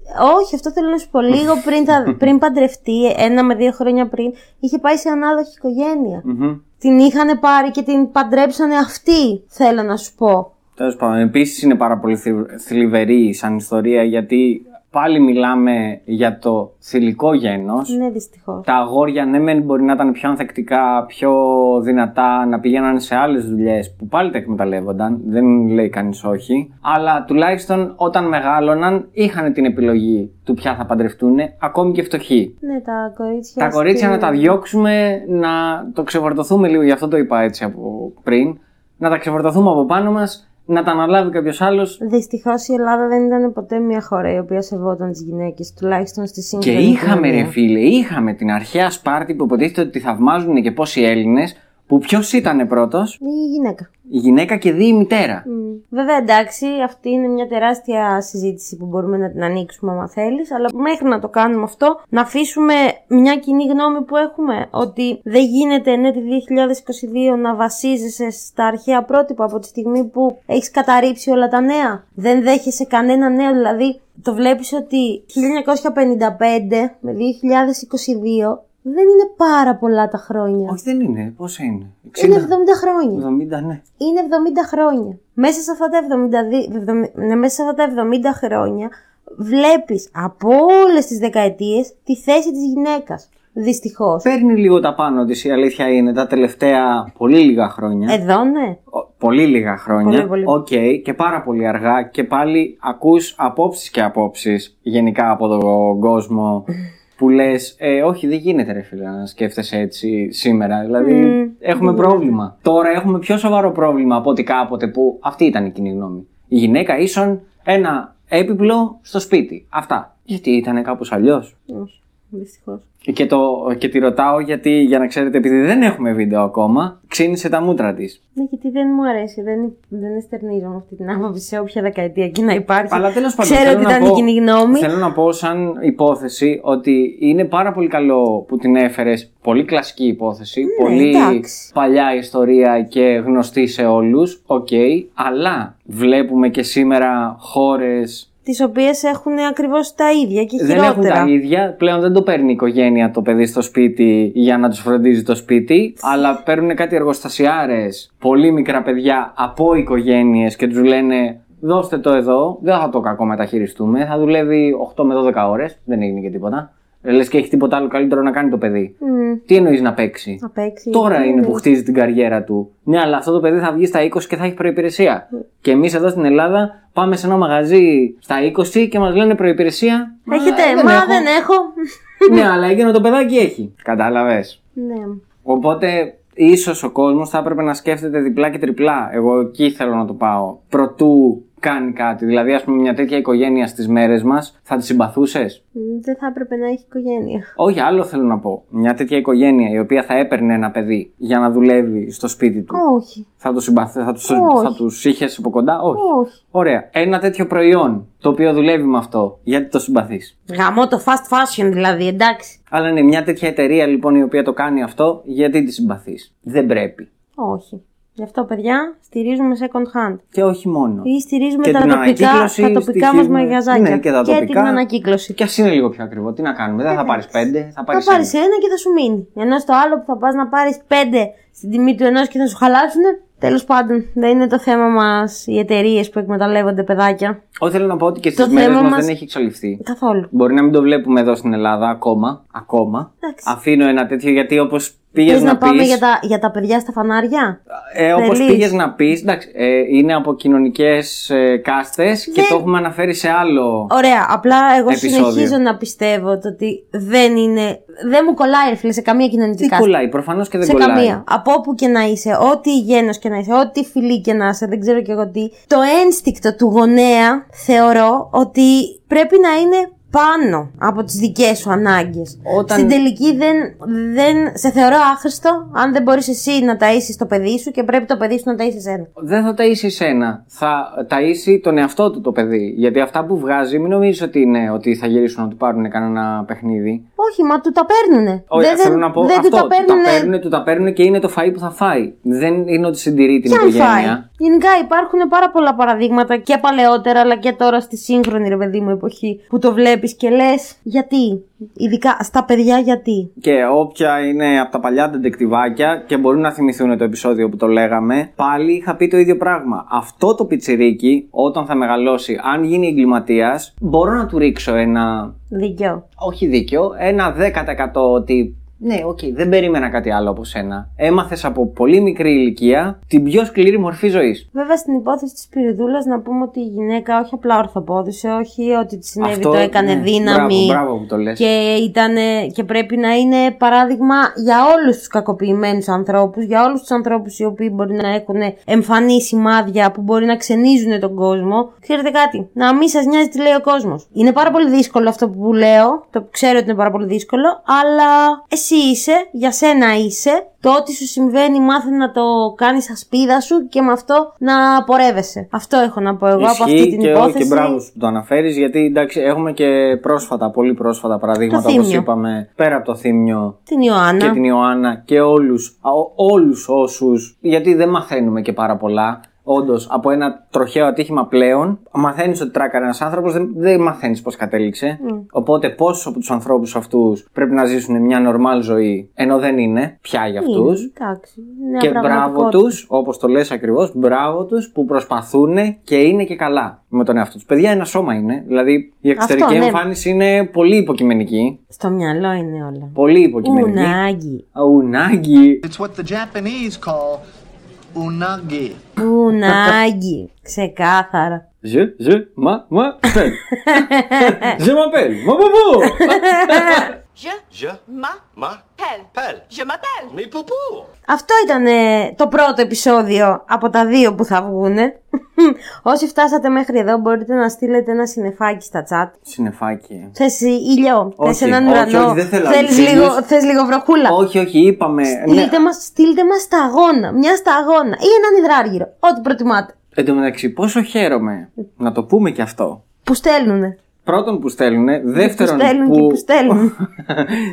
Speaker 1: όχι, αυτό θέλω να σου πω. Λίγο πριν, τα, πριν παντρευτεί, ένα με δύο χρόνια πριν, είχε πάει σε ανάδοχη οικογένεια.
Speaker 2: Μμμ.
Speaker 1: Την είχαν πάρει και την παντρέψανε αυτοί, θέλω να σου πω.
Speaker 2: Τέλος πάντων, επίσης είναι πάρα πολύ θλιβ- θλιβερή σαν ιστορία γιατί πάλι μιλάμε για το θηλυκό γένος.
Speaker 1: Ναι, δυστυχώς.
Speaker 2: Τα αγόρια, ναι, μεν μπορεί να ήταν πιο ανθεκτικά, πιο δυνατά, να πηγαίναν σε άλλες δουλειές που πάλι τα εκμεταλλεύονταν. Δεν λέει κανείς όχι. Αλλά τουλάχιστον όταν μεγάλωναν, είχαν την επιλογή του ποια θα παντρευτούν, ακόμη και φτωχοί.
Speaker 1: Ναι, τα κορίτσια.
Speaker 2: Τα κορίτσια
Speaker 1: στην-
Speaker 2: να τα διώξουμε, να το ξεφορτωθούμε λίγο, γι' αυτό το είπα έτσι από πριν. Να τα ξεφορτωθούμε από πάνω μας, να τα αναλάβει κάποιος άλλος.
Speaker 1: Δυστυχώς η Ελλάδα δεν ήταν ποτέ μια χώρα η οποία σεβόταν τις γυναίκες, τουλάχιστον στη
Speaker 2: Και
Speaker 1: σύγχρονη
Speaker 2: είχαμε,
Speaker 1: κοινωνία.
Speaker 2: ρε φίλε, είχαμε την αρχαία Σπάρτη που υποτίθεται ότι τη θαυμάζουν και πόσοι Έλληνες, που ποιος ήταν πρώτος,
Speaker 1: Η γυναίκα.
Speaker 2: Η γυναίκα και δει η μητέρα.
Speaker 1: Μμ. Βέβαια, εντάξει, αυτή είναι μια τεράστια συζήτηση που μπορούμε να την ανοίξουμε άμα θέλεις, αλλά μέχρι να το κάνουμε αυτό, να αφήσουμε μια κοινή γνώμη που έχουμε ότι δεν γίνεται ναι, τη 2022 να βασίζεσαι στα αρχαία πρότυπα από τη στιγμή που έχεις καταρρύψει όλα τα νέα. Δεν δέχεσαι κανένα νέο, δηλαδή το βλέπεις ότι 1955 με 2022 δεν είναι πάρα πολλά τα χρόνια.
Speaker 2: Όχι, δεν είναι. Πόσα είναι; 60,
Speaker 1: Είναι 70 χρόνια.
Speaker 2: 70, ναι.
Speaker 1: είναι 70 χρόνια. Μέσα σε αυτά τα 72, 70 ναι, μέσα σε αυτά τα 70 χρόνια βλέπεις από όλες τις δεκαετίες τη θέση της γυναίκας. Δυστυχώς.
Speaker 2: Παίρνει λίγο τα πάνω της, η αλήθεια είναι, τα τελευταία πολύ λίγα χρόνια.
Speaker 1: Εδώ ναι.
Speaker 2: Ο- Πολύ λίγα χρόνια.
Speaker 1: Πολύ, πολύ.
Speaker 2: Οκ, και πάρα πολύ αργά. Και πάλι ακούς απόψεις και απόψεις γενικά από τον κόσμο που λες ε, όχι δεν γίνεται ρε φίλε να σκέφτεσαι έτσι σήμερα. Δηλαδή
Speaker 1: Μμμ,
Speaker 2: έχουμε πρόβλημα. Τώρα έχουμε πιο σοβαρό πρόβλημα από ότι κάποτε που αυτή ήταν η κοινή γνώμη. Η γυναίκα ίσον ένα έπιπλο στο σπίτι. Αυτά. Γιατί ήταν κάπως αλλιώς;
Speaker 1: Όχι, δυστυχώς.
Speaker 2: Και, το, και τη ρωτάω γιατί, για να ξέρετε, επειδή δεν έχουμε βίντεο ακόμα, ξίνισε τα μούτρα της.
Speaker 1: Ναι, γιατί δεν μου αρέσει, δεν, δεν ενστερνίζομαι αυτή την άποψη σε όποια δεκαετία εκεί να υπάρχει.
Speaker 2: Αλλά τέλος πάντων.
Speaker 1: Ξέρω
Speaker 2: θέλω
Speaker 1: ότι
Speaker 2: να
Speaker 1: ήταν
Speaker 2: πω-
Speaker 1: η κοινή γνώμη.
Speaker 2: Θέλω να πω, σαν υπόθεση, ότι είναι πάρα πολύ καλό που την έφερες. Πολύ κλασική υπόθεση. πολύ
Speaker 1: Ναι, εντάξει.
Speaker 2: παλιά ιστορία και γνωστή σε όλους. Οκ. αλλά βλέπουμε και σήμερα χώρες.
Speaker 1: Τις οποίες έχουν ακριβώς τα ίδια και
Speaker 2: Δεν έχουν
Speaker 1: χειρότερα.
Speaker 2: τα ίδια. Πλέον δεν το παίρνει η οικογένεια το παιδί στο σπίτι για να τους φροντίζει το σπίτι. Αλλά παίρνουν κάτι εργοστασιάρες, πολύ μικρά παιδιά από οικογένειες και τους λένε δώστε το εδώ. Δεν θα το κακό μεταχειριστούμε. Θα δουλεύει 8 με 12 ώρες. Δεν έγινε και τίποτα. Λες και έχει τίποτα άλλο καλύτερο να κάνει το παιδί.
Speaker 1: Μμ,
Speaker 2: Τι εννοείς να παίξει;
Speaker 1: να παίξει.
Speaker 2: Τώρα
Speaker 1: Ναι,
Speaker 2: είναι
Speaker 1: ναι.
Speaker 2: που χτίζει την καριέρα του. Ναι, αλλά αυτό το παιδί θα βγει στα 20 και θα έχει προπηρεσία. Και εμείς εδώ στην Ελλάδα πάμε σε ένα μαγαζί στα 20 και μας λένε προπηρεσία.
Speaker 1: Έχετε,
Speaker 2: δεν
Speaker 1: μα
Speaker 2: έχω.
Speaker 1: δεν έχω.
Speaker 2: ναι, αλλά έγινε το παιδάκι έχει. Κατάλαβες.
Speaker 1: ναι.
Speaker 2: Οπότε ίσως ο κόσμος θα έπρεπε να σκέφτεται διπλά και τριπλά. Εγώ εκεί θέλω να το πάω. Προτού κάνει κάτι. Δηλαδή, ας πούμε, μια τέτοια οικογένεια στις μέρες μας θα τη συμπαθούσες;
Speaker 1: Μ, Δεν θα έπρεπε να έχει οικογένεια.
Speaker 2: Όχι, άλλο θέλω να πω. Μια τέτοια οικογένεια η οποία θα έπαιρνε ένα παιδί για να δουλεύει στο σπίτι του.
Speaker 1: Όχι.
Speaker 2: Θα του συμπαθεί, θα τους,
Speaker 1: Όχι.
Speaker 2: θα τους είχες από κοντά, όχι.
Speaker 1: Όχι.
Speaker 2: Ωραία. Ένα τέτοιο προϊόν το οποίο δουλεύει με αυτό, γιατί το συμπαθείς;
Speaker 1: Γαμώ το fast fashion δηλαδή, εντάξει.
Speaker 2: Αλλά είναι μια τέτοια εταιρεία λοιπόν η οποία το κάνει αυτό, γιατί τη συμπαθείς; Δεν πρέπει.
Speaker 1: Όχι. Γι' αυτό, παιδιά, στηρίζουμε second hand.
Speaker 2: Και όχι μόνο.
Speaker 1: Ή στηρίζουμε
Speaker 2: Και
Speaker 1: τα
Speaker 2: την
Speaker 1: τοπικά,
Speaker 2: ανακύκλωση
Speaker 1: τα τοπικά μας
Speaker 2: στοιχίζουμε-
Speaker 1: μαγαζάκια.
Speaker 2: Ναι, και τα τοπικά.
Speaker 1: την ανακύκλωση.
Speaker 2: Και ας είναι λίγο πιο ακριβό. Τι να κάνουμε, δεν θα πάρεις πέντε, θα πάρει
Speaker 1: Θα πάρεις ένα και θα σου μείνει. Ενώ στο άλλο που θα πας να πάρεις πέντε στην τιμή του ενός και θα σου χαλάσουν. Τέλος πάντων, δεν είναι το θέμα μας οι εταιρείες που εκμεταλλεύονται παιδάκια.
Speaker 2: Όχι, θέλω να πω ότι και
Speaker 1: Το
Speaker 2: στις μέρες
Speaker 1: θέμα
Speaker 2: μας
Speaker 1: μας-
Speaker 2: δεν έχει εξαλειφθεί.
Speaker 1: Καθόλου.
Speaker 2: Μπορεί να μην το βλέπουμε εδώ στην Ελλάδα ακόμα. Ακόμα.
Speaker 1: Εντάξει.
Speaker 2: Αφήνω ένα τέτοιο γιατί όπως πήγες
Speaker 1: Θες
Speaker 2: να,
Speaker 1: να πάμε
Speaker 2: πεις-
Speaker 1: για τα, για τα παιδιά στα φανάρια;
Speaker 2: Ε, Όπως
Speaker 1: Θέλεις;
Speaker 2: πήγες να πεις, εντάξει, ε, είναι από κοινωνικές ε, κάστες και
Speaker 1: Δεν-
Speaker 2: το έχουμε αναφέρει σε άλλο.
Speaker 1: Ωραία, απλά εγώ
Speaker 2: Επεισόδιο.
Speaker 1: συνεχίζω να πιστεύω το ότι δεν είναι. Δεν μου κολλάει, ρε φίλε, σε καμία κοινωνική
Speaker 2: Δεν
Speaker 1: κάστα.
Speaker 2: κολλάει, προφανώς και δεν
Speaker 1: σε
Speaker 2: κολλάει.
Speaker 1: καμία. Από όπου και να είσαι, ό,τι γένος και να είσαι, ό,τι φιλή και να είσαι, δεν ξέρω και εγώ τι. Το ένστικτο του γονέα θεωρώ ότι πρέπει να είναι πάνω από τις δικές σου ανάγκες.
Speaker 2: Όταν-
Speaker 1: Στην τελική δεν, δεν σε θεωρώ άχρηστο αν δεν μπορείς εσύ να ταΐσεις το παιδί σου και πρέπει το παιδί σου να ταΐσει εσένα.
Speaker 2: Δεν θα ταΐσει εσένα. Θα ταΐσει τον εαυτό του το παιδί. Γιατί αυτά που βγάζει, μην νομίζεις ότι είναι ότι θα γυρίσουν να του πάρουν κανένα παιχνίδι.
Speaker 1: Όχι, μα του τα παίρνουνε.
Speaker 2: Όχι,
Speaker 1: δεν,
Speaker 2: θέλω
Speaker 1: δεν-
Speaker 2: να πω
Speaker 1: δεν
Speaker 2: αυτό.
Speaker 1: του τα παίρνουνε.
Speaker 2: παίρνουνε, του τα παίρνουνε και είναι το φαΐ που θα φάει. Δεν είναι ότι συντηρεί την
Speaker 1: Ποιον
Speaker 2: οικογένεια.
Speaker 1: φάει. Γενικά υπάρχουν πάρα πολλά παραδείγματα και παλαιότερα αλλά και τώρα στη σύγχρονη ρε παιδί μου εποχή που το βλέπεις και λες γιατί; Ειδικά στα παιδιά γιατί;
Speaker 2: Και όποια είναι από τα παλιά ντετεκτιβάκια και μπορούν να θυμηθούν το επεισόδιο που το λέγαμε, πάλι είχα πει το ίδιο πράγμα. Αυτό το πιτσιρίκι, όταν θα μεγαλώσει, αν γίνει εγκληματίας, μπορώ να του ρίξω ένα.
Speaker 1: Δίκιο.
Speaker 2: Όχι δίκιο, ένα 10% ότι. Ναι, οκ, δεν περίμενα κάτι άλλο από σένα. Έμαθες από πολύ μικρή ηλικία την πιο σκληρή μορφή ζωής.
Speaker 1: Βέβαια στην υπόθεση της Σπυριδούλας να πούμε ότι η γυναίκα όχι απλά ορθοπόδησε, όχι ότι της συνέβη
Speaker 2: Αυτό,
Speaker 1: το έκανε
Speaker 2: ναι,
Speaker 1: δύναμη.
Speaker 2: μπράβο, μπράβο που το λες.
Speaker 1: Και, ήτανε, και πρέπει να είναι παράδειγμα για όλους τους κακοποιημένους ανθρώπους, για όλους τους ανθρώπους οι οποίοι μπορεί να έχουν εμφανή σημάδια που μπορεί να ξενίζουν τον κόσμο. Ξέρετε κάτι, να μην σας νοιάζει τι λέει ο κόσμος. Είναι πάρα πολύ δύσκολο αυτό που λέω, το ξέρω ότι είναι πάρα πολύ δύσκολο, αλλά εσύ είσαι, για σένα είσαι, το ό,τι σου συμβαίνει μάθε να το κάνεις ασπίδα σου και με αυτό να πορεύεσαι. Αυτό έχω να πω εγώ από αυτή την
Speaker 2: και,
Speaker 1: υπόθεση.
Speaker 2: και μπράβο σου που το αναφέρεις, γιατί εντάξει, έχουμε και πρόσφατα, πολύ πρόσφατα παραδείγματα,
Speaker 1: Το
Speaker 2: όπως
Speaker 1: Θύμιο.
Speaker 2: είπαμε, πέρα από το Θύμιο
Speaker 1: Την Ιωάννα.
Speaker 2: και την Ιωάννα και όλους, α, ό- όλους όσους, γιατί δεν μαθαίνουμε και πάρα πολλά. Όντως, από ένα τροχαίο ατύχημα πλέον, μαθαίνεις ότι τράκαρε ένας άνθρωπος, δεν, δεν μαθαίνεις πώς κατέληξε. Οπότε, πόσου από τους ανθρώπους αυτούς πρέπει να ζήσουν μια νορμάλ ζωή, ενώ δεν είναι πια για αυτούς.
Speaker 1: Είναι, εντάξει. Νέα
Speaker 2: Και μπράβο
Speaker 1: πραγματικότητα.
Speaker 2: τους, όπως το λες ακριβώς, μπράβο τους που προσπαθούν και είναι και καλά με τον εαυτό τους. Παιδιά, ένα σώμα είναι. Δηλαδή, η εξωτερική
Speaker 1: Αυτό, ναι.
Speaker 2: εμφάνιση είναι πολύ υποκειμενική.
Speaker 1: Στο μυαλό είναι όλα.
Speaker 2: Πολύ υποκειμενική.
Speaker 1: Ουνάγκι.
Speaker 2: Ουνάγκι.
Speaker 6: It's what the Japanese call unagi.
Speaker 1: Ουνάγκι. Ξεκάθαρα.
Speaker 2: Je, je, ma, ma, pel. je m'appelle. Ma bobo.
Speaker 7: Je,
Speaker 6: Je
Speaker 7: m'appelle.
Speaker 6: m'appelle.
Speaker 7: Je m'appelle.
Speaker 6: Mais poupou.
Speaker 1: Αυτό ήταν ε, το πρώτο επεισόδιο από τα δύο που θα βγουνε. Όσοι φτάσατε μέχρι εδώ μπορείτε να στείλετε ένα συνεφάκι στα chat.
Speaker 2: Συνεφάκι.
Speaker 1: Θες ήλιο,
Speaker 2: Όχι,
Speaker 1: θες έναν
Speaker 2: όχι,
Speaker 1: ουρανό,
Speaker 2: όχι, δεν θέλω
Speaker 1: θέλεις,
Speaker 2: άλλους
Speaker 1: λίγο,
Speaker 2: ήλιους.
Speaker 1: θες λίγο βροχούλα.
Speaker 2: Όχι, όχι, είπαμε. Ναι.
Speaker 1: Στείλτε, μας, στείλτε μας σταγόνα, μια σταγόνα ή έναν υδράργυρο, ό,τι προτιμάτε.
Speaker 2: Εν τω μεταξύ, πόσο χαίρομαι να το πούμε και αυτό.
Speaker 1: Που στέλνουνε.
Speaker 2: Πρώτον που στέλνουνε, δεύτερον
Speaker 1: που στέλνουν και που στέλνουν.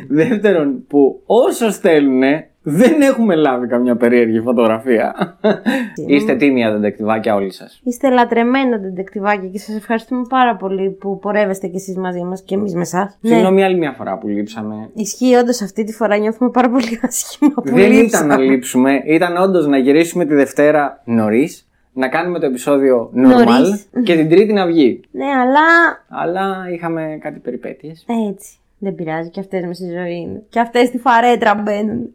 Speaker 2: δεύτερον που όσο στέλνουνε δεν έχουμε λάβει καμιά περίεργη φωτογραφία. Είστε τίμια δεντεκτιβάκια όλοι σας.
Speaker 1: Είστε λατρεμένα τεντεκτιβάκια και σας ευχαριστούμε πάρα πολύ που πορεύεστε κι εσείς μαζί μας και εμείς με εσάς. Ναι,
Speaker 2: Συγγνώμη άλλη μια φορά που λείψαμε.
Speaker 1: ισχύει όντως αυτή τη φορά νιώθουμε πάρα πολύ άσχημα που
Speaker 2: Δεν ήταν
Speaker 1: λείψαμε.
Speaker 2: να λείψουμε, ήταν όντως να γυρίσουμε τη Δευτέρα νωρίς, να κάνουμε το επεισόδιο normal
Speaker 1: Νωρίς.
Speaker 2: και την Τρίτη να βγει.
Speaker 1: Ναι, αλλά
Speaker 2: Αλλά είχαμε κάτι περιπέτειες.
Speaker 1: έτσι. Δεν πειράζει, και αυτές με στη ζωή είναι. Και αυτές στη φαρέτρα μπαίνουν.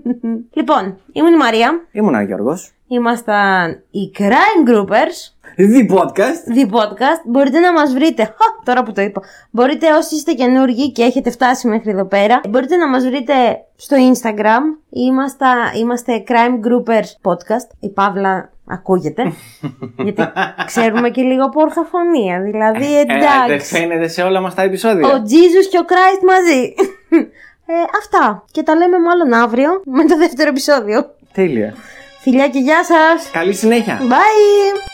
Speaker 1: λοιπόν, ήμουν η Μαρία.
Speaker 2: Ήμουν ο Γιώργος.
Speaker 1: Ήμασταν οι Crime Groupers.
Speaker 2: The podcast.
Speaker 1: The Podcast. Μπορείτε να μας βρείτε. Χα, τώρα που το είπα. Μπορείτε όσοι είστε καινούργοι και έχετε φτάσει μέχρι εδώ πέρα. Μπορείτε να μας βρείτε στο Instagram. Είμαστε, είμαστε Crime Groupers Podcast. Η Παύλα ακούγεται. γιατί ξέρουμε και λίγο από ορθοφωνία. Δηλαδή
Speaker 2: Ε, δεν
Speaker 1: εντάξει.
Speaker 2: φαίνεται σε όλα μας τα επεισόδια.
Speaker 1: ο Jesus και ο Christ μαζί. ε, αυτά. Και τα λέμε μάλλον αύριο με το δεύτερο επεισόδιο.
Speaker 2: Τέλεια.
Speaker 1: Φιλιά και γεια σας.
Speaker 2: Καλή συνέχεια.
Speaker 1: Bye.